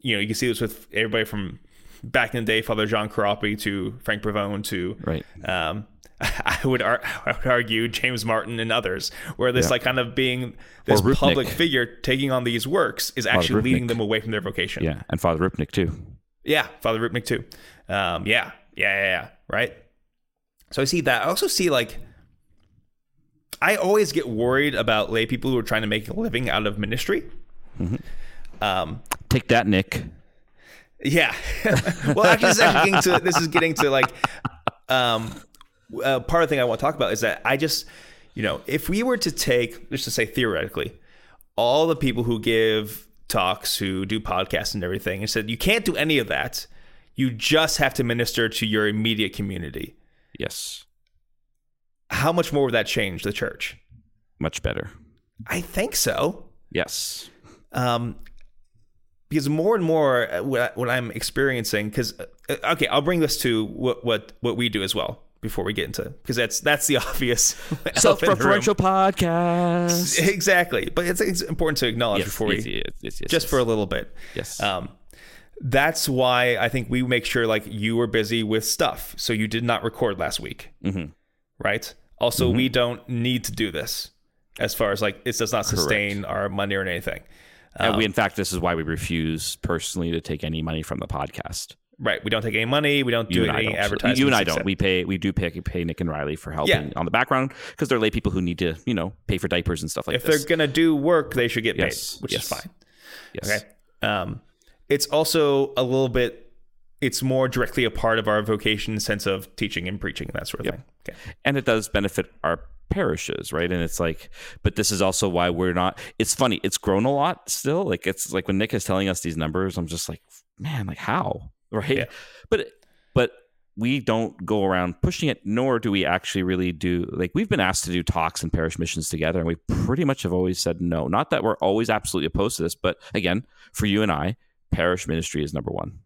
A: you know, you can see this with everybody from back in the day, Father John Corapi to Frank Pavone to
B: Right.
A: um, I would ar- I would argue James Martin and others, where this
B: Yeah.
A: like kind of being this public figure taking on these works is actually leading them away from their vocation.
B: Yeah. And Father Rupnik too.
A: Yeah, Father Rupnik too. Um, yeah, yeah, yeah, yeah, right. So I see that. I also see like I always get worried about lay people who are trying to make a living out of ministry. Um,
B: Take that, Nick.
A: yeah. well, actually, this is actually getting to this is getting to like um, uh, part of the thing I want to talk about is that I just you know if we were to take just to say theoretically all the people who give talks, who do podcasts and everything, and said you can't do any of that. You just have to minister to your immediate community.
B: Yes.
A: How much more would that change the church?
B: Much better.
A: I think so.
B: Yes.
A: um, because more and more uh, what, what I'm experiencing, because okay, I'll bring this to what what what we do as well before we get into because that's that's the obvious elephant in the room.
B: Self-referential podcast.
A: exactly, but it's, it's important to acknowledge
B: Yes,
A: before we
B: yes, yes, yes,
A: just for a little bit.
B: Yes.
A: Um, that's why I think we make sure like you were busy with stuff, so you did not record last week,
B: Mhm.
A: right? Also,
B: Mm-hmm.
A: we don't need to do this as far as like it does not sustain our money or anything.
B: And we, in fact, this is why we refuse personally to take any money from the podcast.
A: Right. We don't take any money. We don't do
B: You
A: any advertising.
B: You and I don't. We pay. We do pay pay Nick and Riley for helping
A: Yeah.
B: on the background because they're lay people who need to, you know, pay for diapers and stuff like
A: if
B: this.
A: If they're gonna do work, they should get paid, which
B: yes.
A: is fine.
B: yes.
A: Okay. Um, it's also a little bit. It's more directly a part of our vocation, sense of teaching and preaching and that sort of thing. Okay.
B: and it does benefit our parishes right? And it's like but this is also why we're not it's funny it's grown a lot still. Like it's like when nick is telling us these numbers i'm just like man like how? Right?
A: Yeah.
B: but but we don't go around pushing it nor do we actually really do like we've been asked to do talks and parish missions together and we pretty much have always said no. Not that we're always absolutely opposed to this but again for you and i parish ministry is number one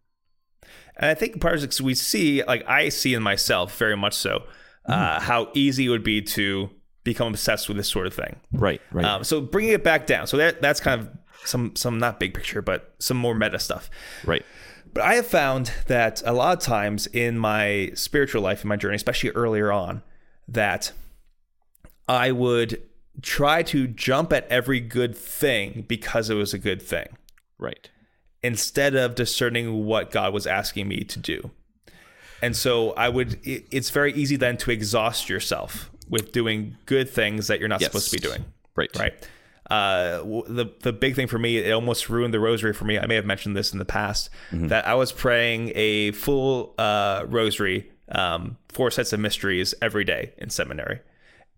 A: And I think part of it is we see, like I see in myself very much so, uh, how easy it would be to become obsessed with this sort of thing.
B: right right
A: Um, so bringing it back down. So that that's kind of some some not big picture, but some more meta stuff.
B: right
A: But I have found that a lot of times in my spiritual life, in my journey, especially earlier on, that I would try to jump at every good thing because it was a good thing
B: right
A: instead of discerning what God was asking me to do. And so I would, it- it's very easy then to exhaust yourself with doing good things that you're not
B: Yes.
A: supposed to be doing
B: right
A: right? Uh, the the big thing for me, it almost ruined the rosary for me. I may have mentioned this in the past that I was praying a full uh, rosary, um, four sets of mysteries every day in seminary,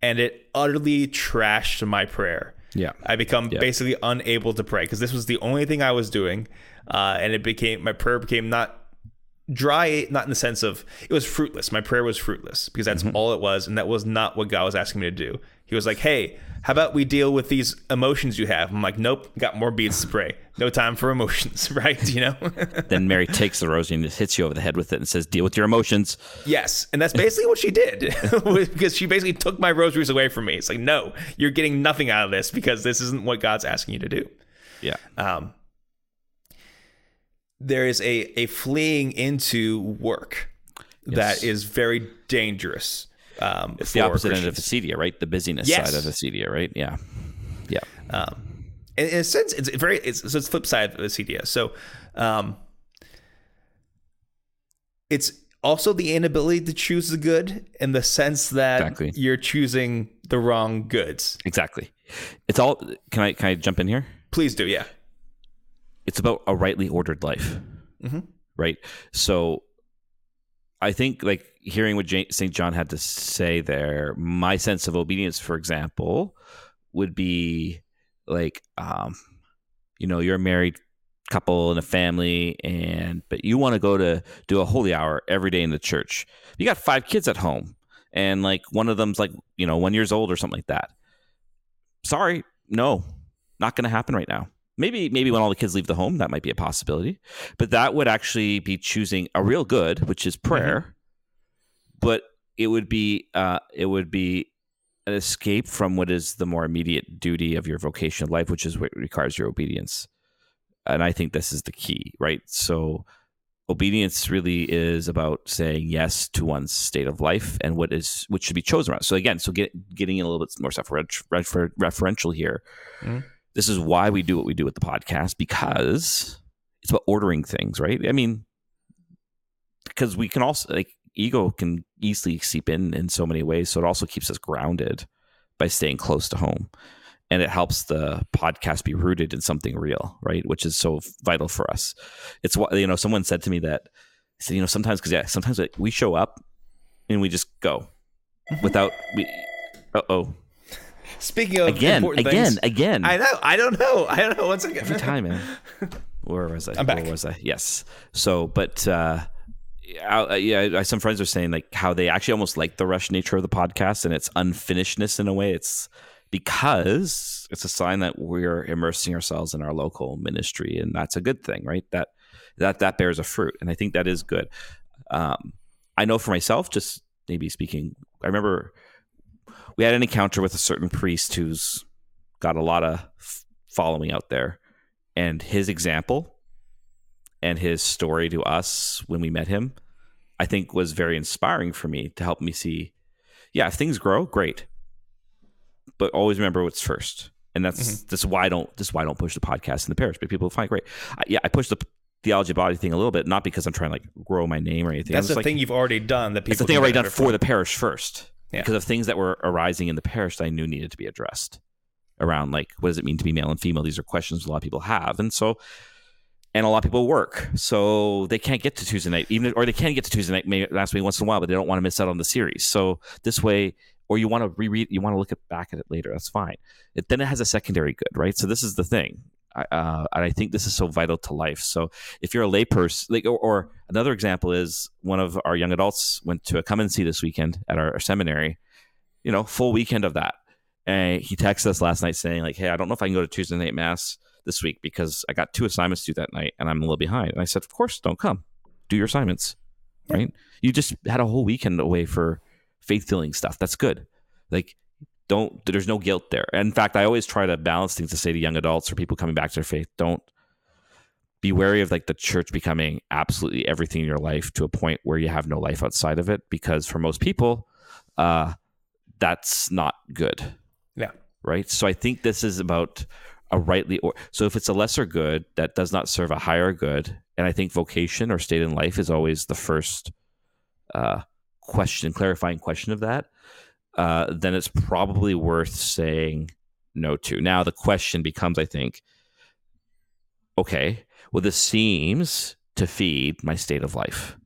A: and it utterly trashed my prayer.
B: Yeah.
A: I become
B: Yeah.
A: basically unable to pray because this was the only thing I was doing, uh, and it became my prayer became not dry not in the sense of it was fruitless. My prayer was fruitless because that's all it was and that was not what god was asking me to do. He was like hey how about we deal with these emotions you have? I'm like nope got more beads to pray no time for emotions right? You know?
B: Then Mary takes the rosary and just hits you over the head with it and says, "Deal with your emotions."
A: yes and that's basically what she did because she basically took my rosaries away from me. It's like no you're getting nothing out of this because this isn't what god's asking you to do.
B: Yeah,
A: um, there is a, a fleeing into work that is very dangerous. Um,
B: It's the opposite end of
A: Christians.
B: acedia, right? The busyness
A: Yes.
B: side of acedia, right? Yeah. Yeah.
A: Um, in, in a sense, it's very it's so it's flip side of acedia. So, um, it's also the inability to choose the good in the sense that
B: Exactly.
A: you're choosing the wrong goods.
B: Exactly. It's all can I can I jump in here?
A: Please do, yeah.
B: It's about a rightly ordered life.
A: Mhm.
B: Right? So I think like hearing what St. John had to say there, my sense of obedience, for example, would be like, um, you know, you're a married couple and a family, and but you want to go to do a holy hour every day in the church. You got five kids at home, and like one of them's like, you know, one years old or something like that. Sorry, no, not going to happen right now. Maybe maybe when all the kids leave the home, that might be a possibility. But that would actually be choosing a real good, which is prayer. But it would be uh, it would be an escape from what is the more immediate duty of your vocation of life, which is what requires your obedience. And I think this is the key, right? So obedience really is about saying yes to one's state of life and what is what should be chosen around. So again, so get, getting in a little bit more self referential here.
A: Mhm.
B: This is why we do what we do with the podcast because it's about ordering things, right? I mean, because we can also like ego can easily seep in in so many ways. So it also keeps us grounded by staying close to home. And it helps the podcast be rooted in something real, right? Which is so vital for us. It's what, you know, someone said to me that, said, you know, sometimes, because yeah, sometimes we show up and we just go without, we, uh oh.
A: Speaking of
B: Again, again,
A: things,
B: again.
A: I know, I don't know, I don't know. Once again,
B: Every time, man. Where was I?
A: I'm back.
B: Where was I? Yes. So, but uh, I, yeah, I, some friends are saying like how they actually almost like the rush nature of the podcast and its unfinishedness in a way. It's because it's a sign that we're immersing ourselves in our local ministry, and that's a good thing, right? That that that bears a fruit, and I think that is good. Um, I know for myself, just maybe speaking, I remember we had an encounter with a certain priest who's got a lot of following out there, and his example and his story to us when we met him, I think was very inspiring for me to help me see, yeah, if things grow, great, but always remember what's first. And that's mm-hmm. this is why I don't this is why I don't push the podcast in the parish, but people find it great. I, yeah, I push the theology body thing a little bit, not because I'm trying to like grow my name or anything.
A: That's the
B: like,
A: thing you've already done that people.
B: it's the thing I've already done for the parish first
A: Yeah.
B: because of things that were arising in the parish that I knew needed to be addressed around like what does it mean to be male and female? These are questions a lot of people have, and so and a lot of people work, so they can't get to Tuesday night, even or they can get to Tuesday night maybe last week once in a while, but they don't want to miss out on the series. So this way, or you want to reread, you want to look at, back at it later. That's fine. It, then it has a secondary good, right? So this is the thing. Uh, and I think this is so vital to life. So if you're a layperson, like, or, or another example is one of our young adults went to a come and see this weekend at our, our seminary. You know, full weekend of that. And he texted us last night saying, like, "Hey, I don't know if I can go to Tuesday night mass this week because I got two assignments due that night and I'm a little behind." And I said, "Of course, don't come. Do your assignments. Right? You just had a whole weekend away for faith filling stuff. That's good. Like, don't. There's no guilt there. In fact, I always try to balance things to say to young adults or people coming back to their faith, don't be wary of like the church becoming absolutely everything in your life to a point where you have no life outside of it because for most people uh that's not good
A: Yeah.
B: right so i think this is about a rightly or so if it's a lesser good that does not serve a higher good and i think vocation or state in life is always the first uh question clarifying question of that uh then it's probably worth saying no to now the question becomes i think okay well this seems to feed my state of life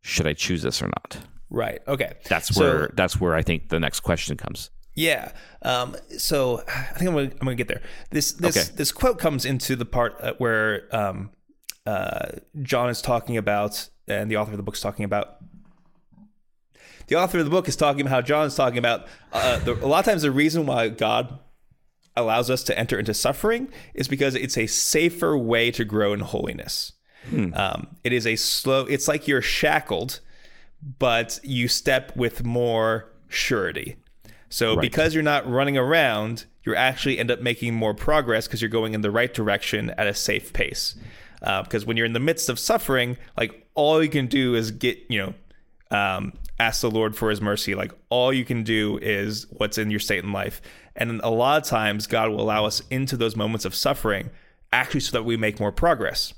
B: should i choose this or not
A: Right. Okay.
B: that's
A: So-
B: where that's where i think the next question comes
A: Yeah. Um, so I think I'm gonna, I'm gonna get there. This this
B: Okay.
A: this quote comes into the part uh, where um, uh, John is talking about, and the author of the book is talking about. The author of the book is talking about how John is talking about uh, the, a lot of times the reason why God allows us to enter into suffering is because it's a safer way to grow in holiness. Um, it is a slow. It's like you're shackled, but you step with more surety. So because you're not running around, you actually end up making more progress because you're going in the right direction at a safe pace. Uh, because when you're in the midst of suffering, like all you can do is get, you know, um, ask the Lord for His mercy. Like all you can do is what's in your state in life. And a lot of times, God will allow us into those moments of suffering, actually, so that we make more progress.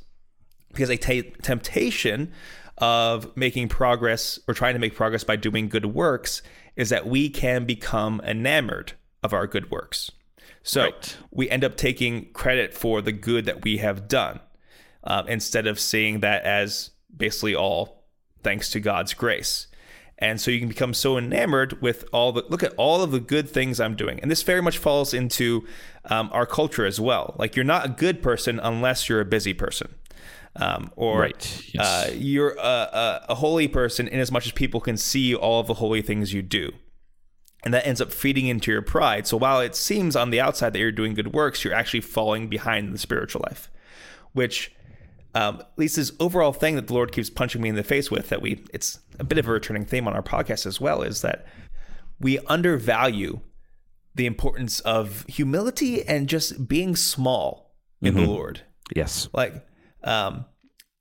A: Because a t- temptation of making progress or trying to make progress by doing good works is that we can become enamored of our good works. So
B: Right.
A: we end up taking credit for the good that we have done um, instead of seeing that as basically all thanks to God's grace. And so you can become so enamored with all the look at all of the good things I'm doing. And this very much falls into um, our culture as well. Like you're not a good person unless you're a busy person. Um, or
B: Right, yes.
A: uh, you're a, a, a holy person in as much as people can see all of the holy things you do. And that ends up feeding into your pride. So while it seems on the outside that you're doing good works, you're actually falling behind in the spiritual life, which um, at least this overall thing that the Lord keeps punching me in the face with that we it's a bit of a returning theme on our podcast as well is that we undervalue the importance of humility and just being small in the Lord.
B: Yes.
A: Like, um,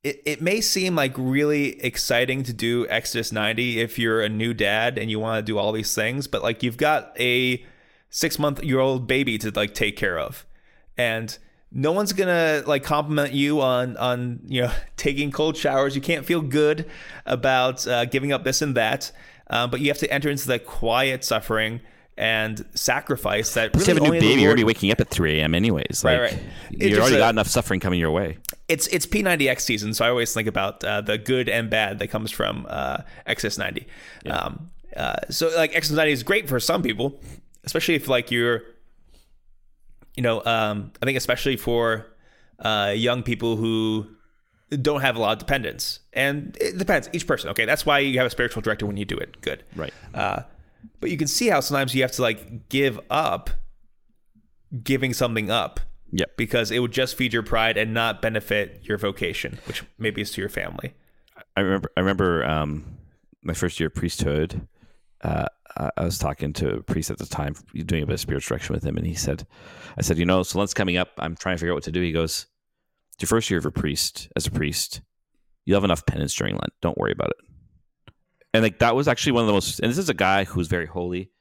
A: it, it may seem like really exciting to do Exodus 90 if you're a new dad and you want to do all these things, but like you've got a six month year old baby to like take care of. And no one's gonna like compliment you on on you know taking cold showers. You can't feel good about uh, giving up this and that, um, but you have to enter into that quiet suffering and sacrifice that really
B: you have a new
A: the
B: baby. You're already waking up at 3 a.m. anyways.
A: Right,
B: Like,
A: right. It
B: You
A: just,
B: already
A: uh,
B: got enough suffering coming your way.
A: it's it's P90X season, so I always think about uh, the good and bad that comes from uh, Exodus 90. Um, uh, so like Exodus 90 is great for some people, especially if like you're, you know, um, I think especially for uh, young people who don't have a lot of dependence, and it depends each person. Okay, that's why you have a spiritual director when you do it. Good,
B: Right.
A: uh, but you can see how sometimes you have to like give up giving something up
B: Yep.
A: because it would just feed your pride and not benefit your vocation, which maybe is to your family.
B: I remember. I remember um, my first year of priesthood. Uh, I I was talking to a priest at the time, doing a bit of spiritual direction with him, and he said, "I said, you know, so Lent's coming up. I'm trying to figure out what to do." He goes, "It's your first year of a priest as a priest. You'll have enough penance during Lent. Don't worry about it." And like that was actually one of the most. And this is a guy who's very holy,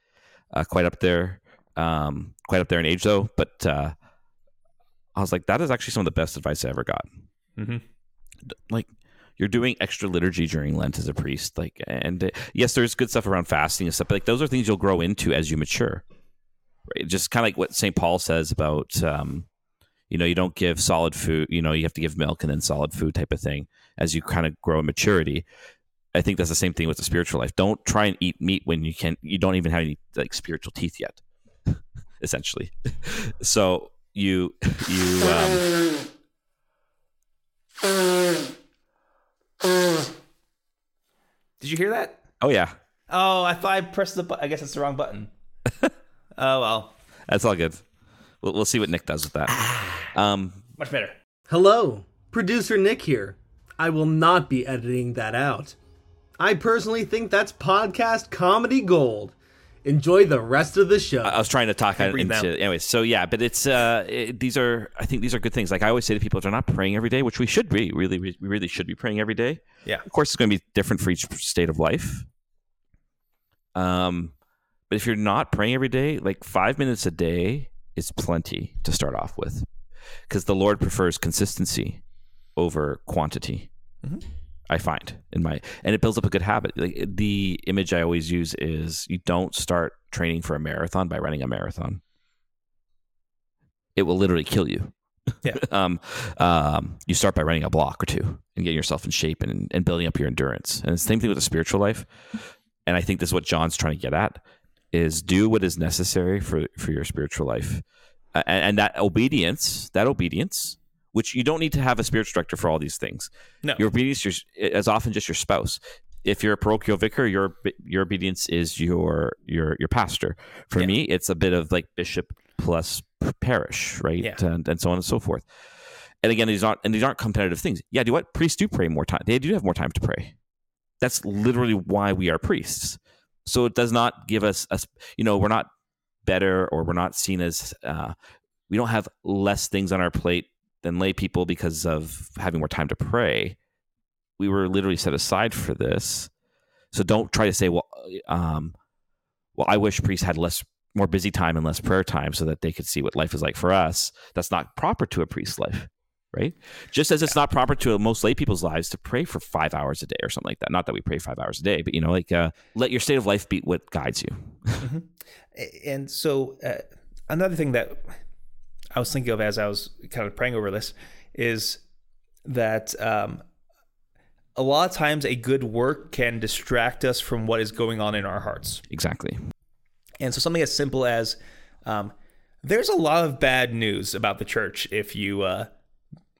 B: uh, quite up there, um, quite up there in age though. But uh, I was like, that is actually some of the best advice I ever got
A: Mm-hmm.
B: like you're doing extra liturgy during Lent as a priest. Like, and uh, yes, there's good stuff around fasting and stuff, but like those are things you'll grow into as you mature. Right? Just kind of like what St. Paul says about, um, you know, you don't give solid food. You know, you have to give milk and then solid food type of thing as you kind of grow in maturity. I think that's the same thing with the spiritual life. Don't try and eat meat when you can. You don't even have any like spiritual teeth yet. essentially, so you you. Um,
A: Did you hear that?
B: oh yeah,
A: Oh, I thought I pressed the button. I guess it's the wrong button. oh well,
B: That's all good. We'll, we'll see what Nick does with that. Um,
A: much better.
E: Hello, producer Nick here. I will not be editing that out. I personally think that's podcast comedy gold. Enjoy the rest of the show.
B: I was trying to talk
A: Can't breathe
B: into
A: now.
B: anyways. So yeah, but it's uh, it, these are I think these are good things. Like I always say to people, if they're not praying every day, which we should be, really, we really should be praying every day.
A: Yeah.
B: Of course, it's going to be different for each state of life. Um, but if you're not praying every day, like five minutes a day is plenty to start off with, because the Lord prefers consistency over quantity. I find in my and it builds up a good habit. Like the image I always use is you don't start training for a marathon by running a marathon. It will literally kill you.
A: Yeah.
B: um, um, you start by running a block or two and getting yourself in shape and, and building up your endurance. And the same thing with the spiritual life. And I think this is what John's trying to get at is do what is necessary for, for your spiritual life. And, and that obedience, that obedience, which you don't need to have a spiritual director for all these things.
A: No.
B: Your obedience is as often just your spouse. If you're a parochial vicar, your your obedience is your your your pastor. For
A: Yeah.
B: me, it's a bit of like bishop plus parish, right?
A: Yeah.
B: And, and so on and so forth. And again, these aren't and these aren't competitive things. Yeah, do what? Priests do pray more time. They do have more time to pray. That's literally why we are priests. So it does not give us a, you know, we're not better or we're not seen as uh, we don't have less things on our plate then lay people because of having more time to pray. We were literally set aside for this. So don't try to say, well, um, well, I wish priests had less, more busy time and less prayer time so that they could see what life is like for us. That's not proper to a priest's life, right? Just as it's not proper to most lay people's lives to pray for five hours a day or something like that. Not that we pray five hours a day, but you know, like uh, let your state of life be what guides you.
A: And so, uh, another thing that I was thinking of as I was kind of praying over this is that um, a lot of times a good work can distract us from what is going on in our hearts.
B: Exactly.
A: And so, something as simple as um, there's a lot of bad news about the church if you uh,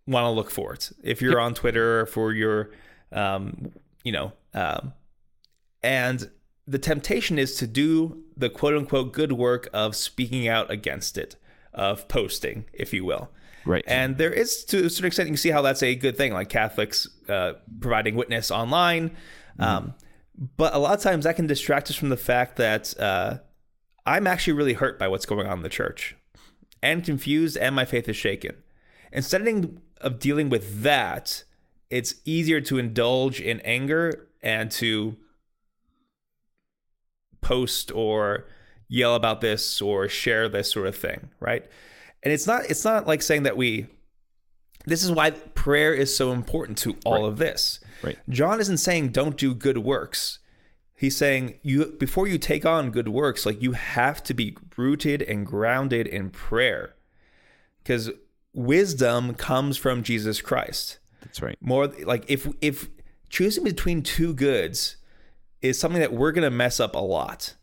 A: want to look for it. If you're on Twitter for your, um, you know, um, and the temptation is to do the quote unquote good work of speaking out against it, of posting, if you will.
B: Right.
A: And there is, to a certain extent, you can see how that's a good thing, like Catholics uh, providing witness online. Um, but a lot of times that can distract us from the fact that uh, I'm actually really hurt by what's going on in the church and confused, and my faith is shaken. Instead of dealing with that, it's easier to indulge in anger and to post or yell about this or share this sort of thing, right? And it's not it's not like saying that we this is why prayer is so important to all of this.
B: Right.
A: John isn't saying don't do good works. He's saying you before you take on good works, like you have to be rooted and grounded in prayer. Cuz wisdom comes from Jesus Christ.
B: That's right.
A: More like if if choosing between two goods is something that we're going to mess up a lot.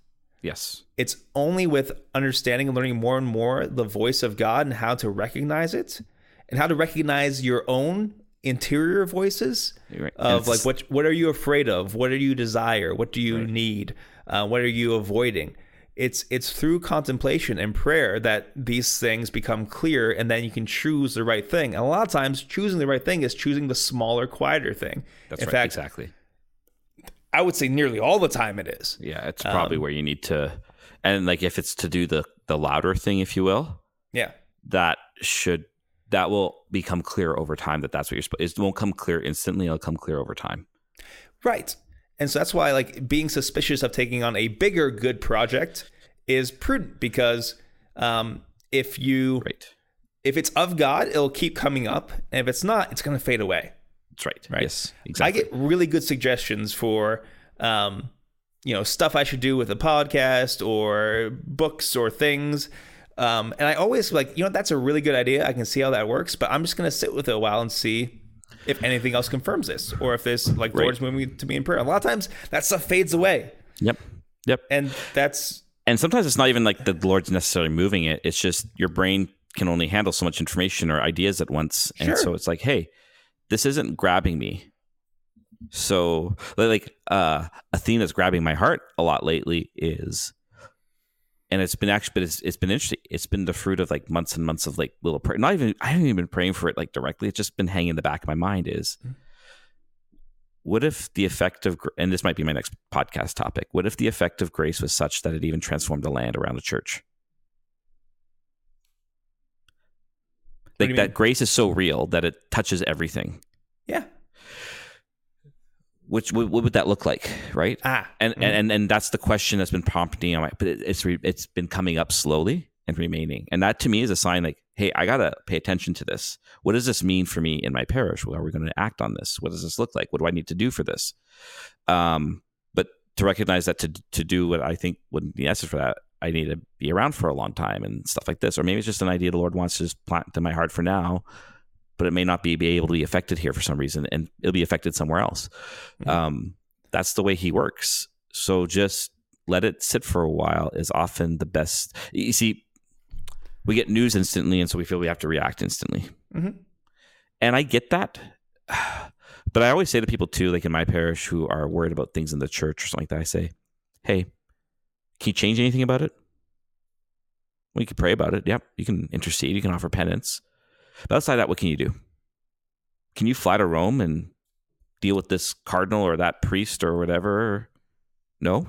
B: Yes.
A: It's only with understanding and learning more and more the voice of God and how to recognize it and how to recognize your own interior voices
B: right.
A: of like what what are you afraid of? What do you desire? What do you need? Uh, what are you avoiding? It's it's through contemplation and prayer that these things become clear, and then you can choose the right thing. And a lot of times, choosing the right thing is choosing the smaller, quieter thing.
B: That's
A: In
B: right.
A: fact,
B: exactly.
A: I would say nearly all the time it is.
B: Yeah, it's probably
A: Um,
B: where you need to, and like if it's to do the the louder thing, if you will,
A: Yeah.
B: that should that will become clear over time that that's what you're supposed. It won't come clear instantly. It'll come clear over time.
A: Right. And so that's why like being suspicious of taking on a bigger good project is prudent because um, if you
B: Right.
A: if it's of God, it'll keep coming up, and if it's not, it's going to fade away.
B: That's right.
A: Right.
B: Yes. Exactly.
A: I get really good suggestions for um, you know stuff I should do with a podcast or books or things. Um, and I always like, you know, that's a really good idea. I can see how that works, but I'm just gonna sit with it a while and see if anything else confirms this, or if this like
B: Right.
A: Lord's moving to me in prayer. A lot of times that stuff fades away,
B: Yep. Yep.
A: and that's
B: and sometimes it's not even like the Lord's necessarily moving it. It's just your brain can only handle so much information or ideas at once, and
A: Sure.
B: so it's like, hey, this isn't grabbing me. So, like, uh, a theme that's grabbing my heart a lot lately is, and it's been actually, but it's, it's been interesting. It's been the fruit of like months and months of like little prayer. Not even, I haven't even been praying for it like directly. It's just been hanging in the back of my mind. Is what if the effect of, and this might be my next podcast topic. What if the effect of grace was such that it even transformed the land around the church? Like that
A: mean?
B: grace is so real that it touches everything.
A: yeah.
B: Which what, what would that look like, right?
A: Ah,
B: and,
A: mhm.
B: and and that's the question that's been prompting on my but it's re, it's been coming up slowly and remaining and that to me is a sign like hey i gotta pay attention to this what does this mean for me in my parish well, are we going to act on this what does this look like what do i need to do for this um but to recognize that to to do what i think would be necessary for that i need to be around for a long time and stuff like this or maybe it's just an idea the lord wants to just plant in my heart for now but it may not be, be able to be affected here for some reason and it'll be affected somewhere else um, that's the way he works. So just let it sit for a while is often the best. You see, we get news instantly, and so we feel we have to react instantly.
A: Mhm.
B: And I get that. But I always say to people too, like in my parish who are worried about things in the church or something like that, I say, hey, can you change anything about it? Well, you can pray about it. Yep. You can intercede. You can offer penance. But outside that, what can you do? Can you fly to Rome and deal with this cardinal or that priest or whatever? No.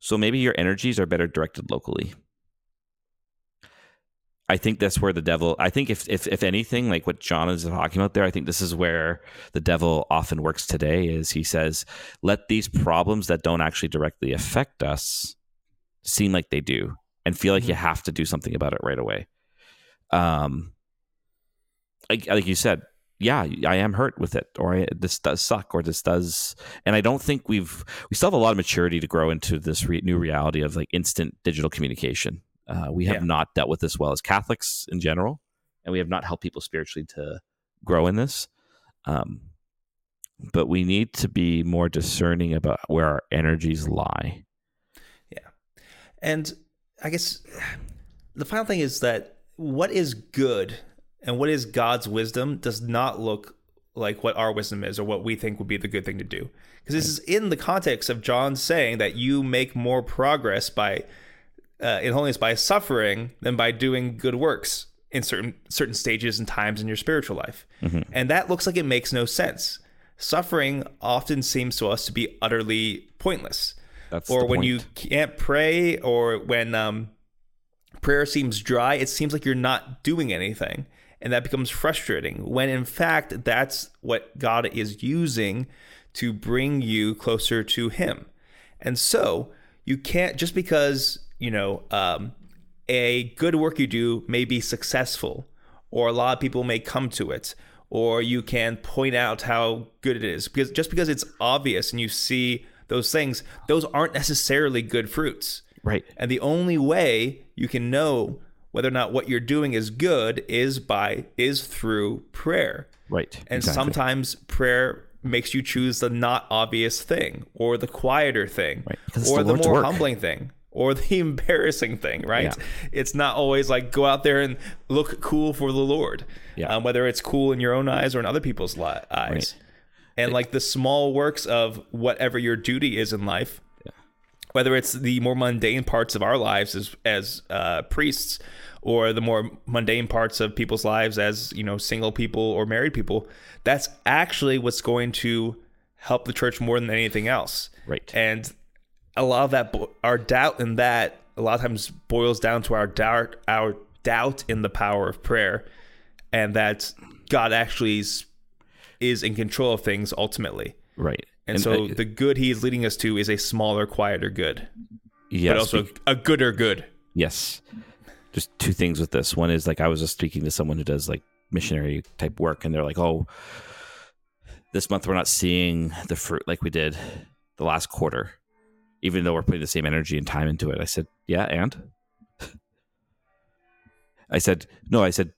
B: So maybe your energies are better directed locally. I think that's where the devil. I think if if if anything, like what John is talking about there, I think this is where the devil often works today. Is he says, let these problems that don't actually directly affect us seem like they do, and feel like you have to do something about it right away. Um, like like you said, yeah, I am hurt with it, or I, this does suck, or this does, and I don't think we've we still have a lot of maturity to grow into this re- new reality of like instant digital communication. Uh, we have
A: Yeah.
B: not dealt with this well as Catholics in general, and we have not helped people spiritually to grow in this. Um, but we need to be more discerning about where our energies lie. Yeah.
A: And I guess the final thing is that what is good and what is God's wisdom does not look like what our wisdom is or what we think would be the good thing to do. Because this is in the context of John saying that you make more progress by uh, in holiness by suffering than by doing good works in certain certain stages and times in your spiritual life. And that looks like it makes no sense. Suffering often seems to us to be utterly pointless
B: That's
A: or when
B: point.
A: you can't pray or when um, prayer seems dry it seems like you're not doing anything and that becomes frustrating when in fact that's what god is using to bring you closer to him and so you can't just because you know um, a good work you do may be successful or a lot of people may come to it or you can point out how good it is because just because it's obvious and you see those things those aren't necessarily good fruits
B: right.
A: and the only way you can know whether or not what you're doing is good is by is through prayer
B: Right.
A: and
B: exactly.
A: sometimes prayer makes you choose the not obvious thing or the quieter thing
B: Right,
A: or
B: the
A: the, more humbling thing or the embarrassing thing right
B: Yeah.
A: it's not always like go out there and look cool for the lord
B: Yeah.
A: um, whether it's cool in your own eyes or in other people's li- eyes and like the small works of whatever your duty is in life whether it's the more mundane parts of our lives as as uh, priests or the more mundane parts of people's lives as you know single people or married people that's actually what's going to help the church more than anything else
B: Right.
A: and a lot of that bo- our doubt in that a lot of times boils down to our doubt our doubt in the power of prayer and that god actually is, is in control of things ultimately
B: right.
A: and, so
B: uh,
A: the good he is leading us to is a smaller, quieter good,
B: yes,
A: but also a gooder good.
B: Yes. There's two things with this. One is like I was just speaking to someone who does like missionary type work, and they're like, "Oh, this month we're not seeing the fruit like we did the last quarter, even though we're putting the same energy and time into it." I said, "Yeah, and." I said, "No." I said,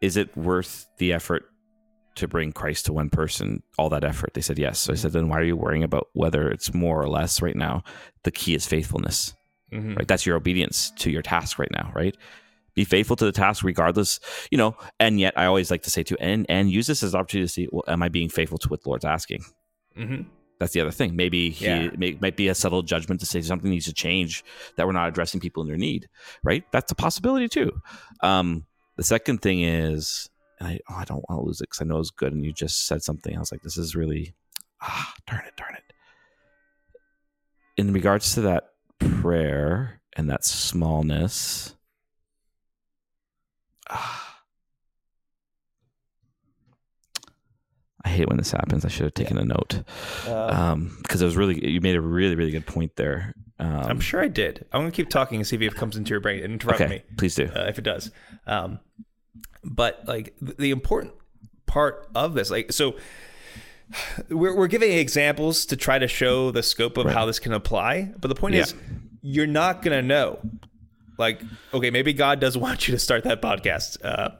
B: "Is it worth the effort to bring Christ to one person? All that effort?" They said, "Yes." So I said, "Then why are you worrying about whether it's more or less right now? The key is faithfulness."
A: Mhm.
B: right that's your obedience to your task right now right be faithful to the task regardless you know and yet i always like to say to and and use this as an opportunity to see well am i being faithful to what the lord's asking
A: Mhm.
B: That's the other thing. Maybe he
A: Yeah.
B: may, might be a subtle judgment to say something needs to change that we're not addressing people in their need right? That's a possibility too. Um the second thing is and i oh, i don't want to lose it because i know it's good and you just said something. I was like this is really ah darn it darn it. In regards to that prayer and that smallness ah, I hate when this happens. I should have taken a note um because it was really you made a really really good point there. Um,
A: I'm sure I did. I'm gonna keep talking and see if it comes into your brain and interrupt
B: Okay,
A: me
B: please do.
A: uh, if it does. Um, but like the important part of this, like so. We're, we're giving examples to try to show the scope of how this can apply. But the point is, you're not going to know. Like, okay, maybe God does want you to start that podcast uh,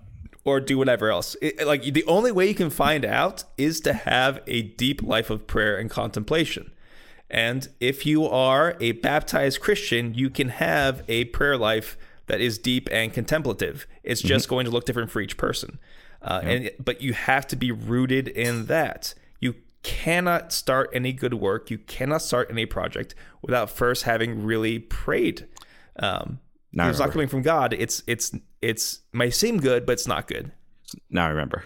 A: or do whatever else. It, like, the only way you can find out is to have a deep life of prayer and contemplation. And if you are a baptized Christian, you can have a prayer life that is deep and contemplative. It's just going to look different for each person. Uh, and but you have to be rooted in that. You cannot start any good work. You cannot start any project without first having really prayed. Um,
B: Now
A: it's not coming from God. It's it's it's might seem good, but it's not good.
B: now I remember.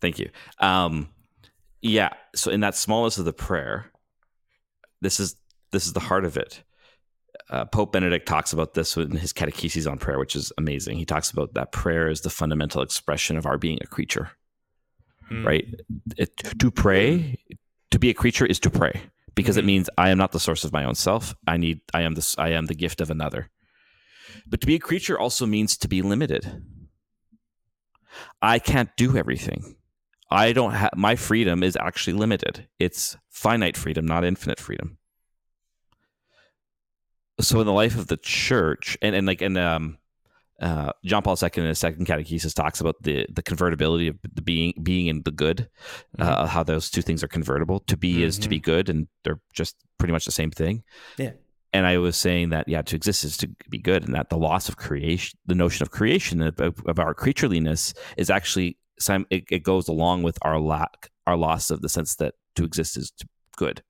B: Thank you. Um, yeah. So in that smallness of the prayer, this is this is the heart of it. uh, Pope Benedict talks about this in his catechesis on prayer, which is amazing. He talks about that prayer is the fundamental expression of our being a creature,
A: Hmm.
B: right? It, to pray, to be a creature is to pray because it means I am not the source of my own self. I need, I am this, I am the gift of another. But to be a creature also means to be limited. I can't do everything. I don't have my freedom is actually limited. It's finite freedom, not infinite freedom. So in the life of the church, and, and like and um uh, John Paul II in his second catechesis talks about the the convertibility of the being being and the good, uh, how those two things are convertible. To be is to be good, and they're just pretty much the same thing.
A: Yeah.
B: And I was saying that yeah, to exist is to be good, and that the loss of creation, the notion of creation of, of our creatureliness, is actually it, it goes along with our lack, our loss of the sense that to exist is good.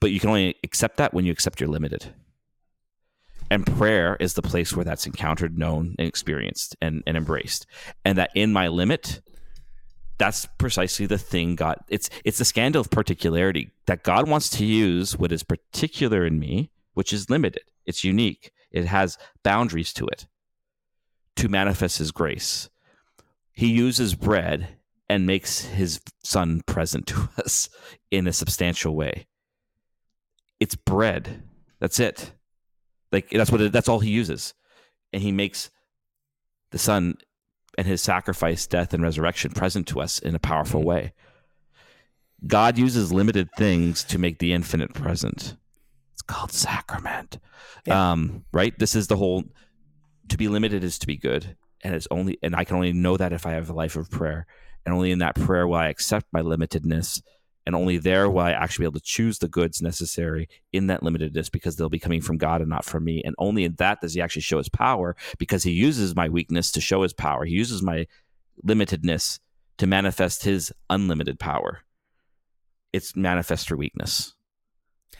B: But you can only accept that when you accept you're limited. And prayer is the place where that's encountered, known, and experienced and, and embraced. And that in my limit, that's precisely the thing God it's it's the scandal of particularity that God wants to use what is particular in me, which is limited. It's unique. It has boundaries to it to manifest his grace. He uses bread and makes his son present to us in a substantial way. It's bread. That's it. Like that's what it, that's all he uses. And he makes the son and his sacrifice, death, and resurrection present to us in a powerful way. God uses limited things to make the infinite present. It's called sacrament. Um, right? This is the whole to be limited is to be good. And it's only and I can only know that if I have a life of prayer. And only in that prayer will I accept my limitedness. And only there will I actually be able to choose the goods necessary in that limitedness because they'll be coming from God and not from me. And only in that does he actually show his power because he uses my weakness to show his power. He uses my limitedness to manifest his unlimited power. It's manifest through weakness.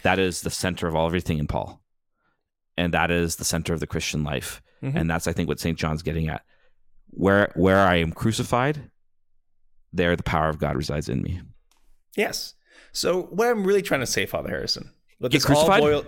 B: That is the center of all everything in Paul. And that is the center of the Christian life.
A: Mhm.
B: And that's I think what St. John's getting at. Where where I am crucified, there the power of God resides in me.
A: Yes. So what I'm really trying to say, Father Harrison, let
B: Get
A: this all boil.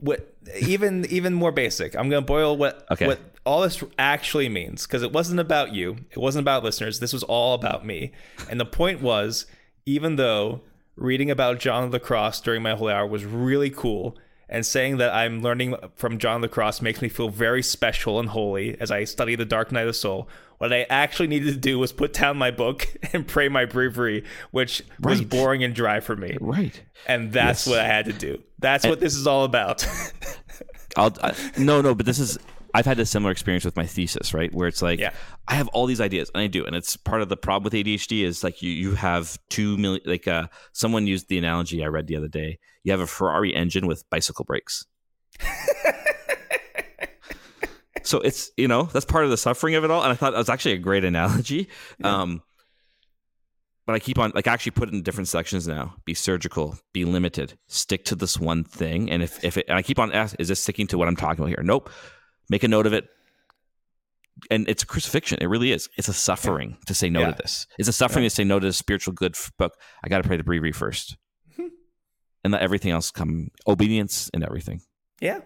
A: What even even more basic? I'm going to boil what
B: Okay.
A: what all this actually means because it wasn't about you. It wasn't about listeners. This was all about me. And the point was, even though reading about John of the Cross during my holy hour was really cool, and saying that I'm learning from John Cross makes me feel very special and holy as I study the Dark Night of the Soul. What I actually needed to do was put down my book and pray my breviary, which was boring and dry for me.
B: Right.
A: And that's
B: Yes.
A: what I had to do. That's what this is all about.
B: I'll I, no no, but this is I've had a similar experience with my thesis, right? Where it's like
A: Yeah.
B: I have all these ideas, and I do, and it's part of the problem with ADHD is like you you have two million. Like uh, someone used the analogy I read the other day. You have a Ferrari engine with bicycle brakes. so it's you know that's part of the suffering of it all, and I thought that was actually a great analogy. Um, but I keep on like I actually put it in different sections now. Be surgical, be limited, stick to this one thing, and if if it, and I keep on asking, is this sticking to what I'm talking about here? Nope. Make a note of it. And it's a crucifixion. It really is. It's a suffering to say no
A: Yeah.
B: to this. It's a suffering to say no to the spiritual good book. I got to pray the breviary first, and let everything else come. Obedience and everything.
A: yeah.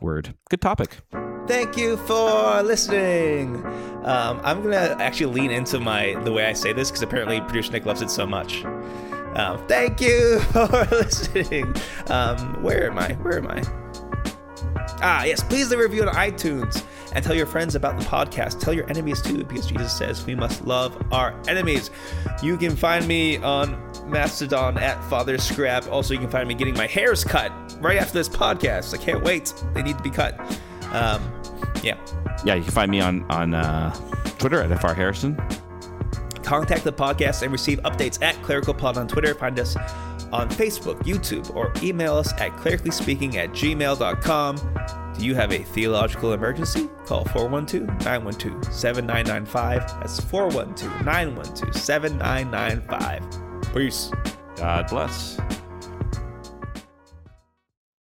B: Word. Good topic.
A: Thank you for listening. Um, I'm gonna actually lean into my the way I say this because apparently producer Nick loves it so much. Um, thank you for listening. Um, where am I? Where am I? Ah, yes. Please leave a review on iTunes and tell your friends about the podcast. Tell your enemies too, because Jesus says we must love our enemies. You can find me on Mastodon at Father Scrap. Also, you can find me getting my hairs cut right after this podcast. I can't wait. They need to be cut. Um, yeah.
B: Yeah, you can find me on on uh, Twitter at fr harrison.
A: Contact the podcast and receive updates at Clerical Pod on Twitter. Find us on Facebook, YouTube, or email us at clericallyspeaking at gmail.com. Do you have a theological emergency? Call 412 912 7995. That's 412 912 7995. Peace.
B: God bless.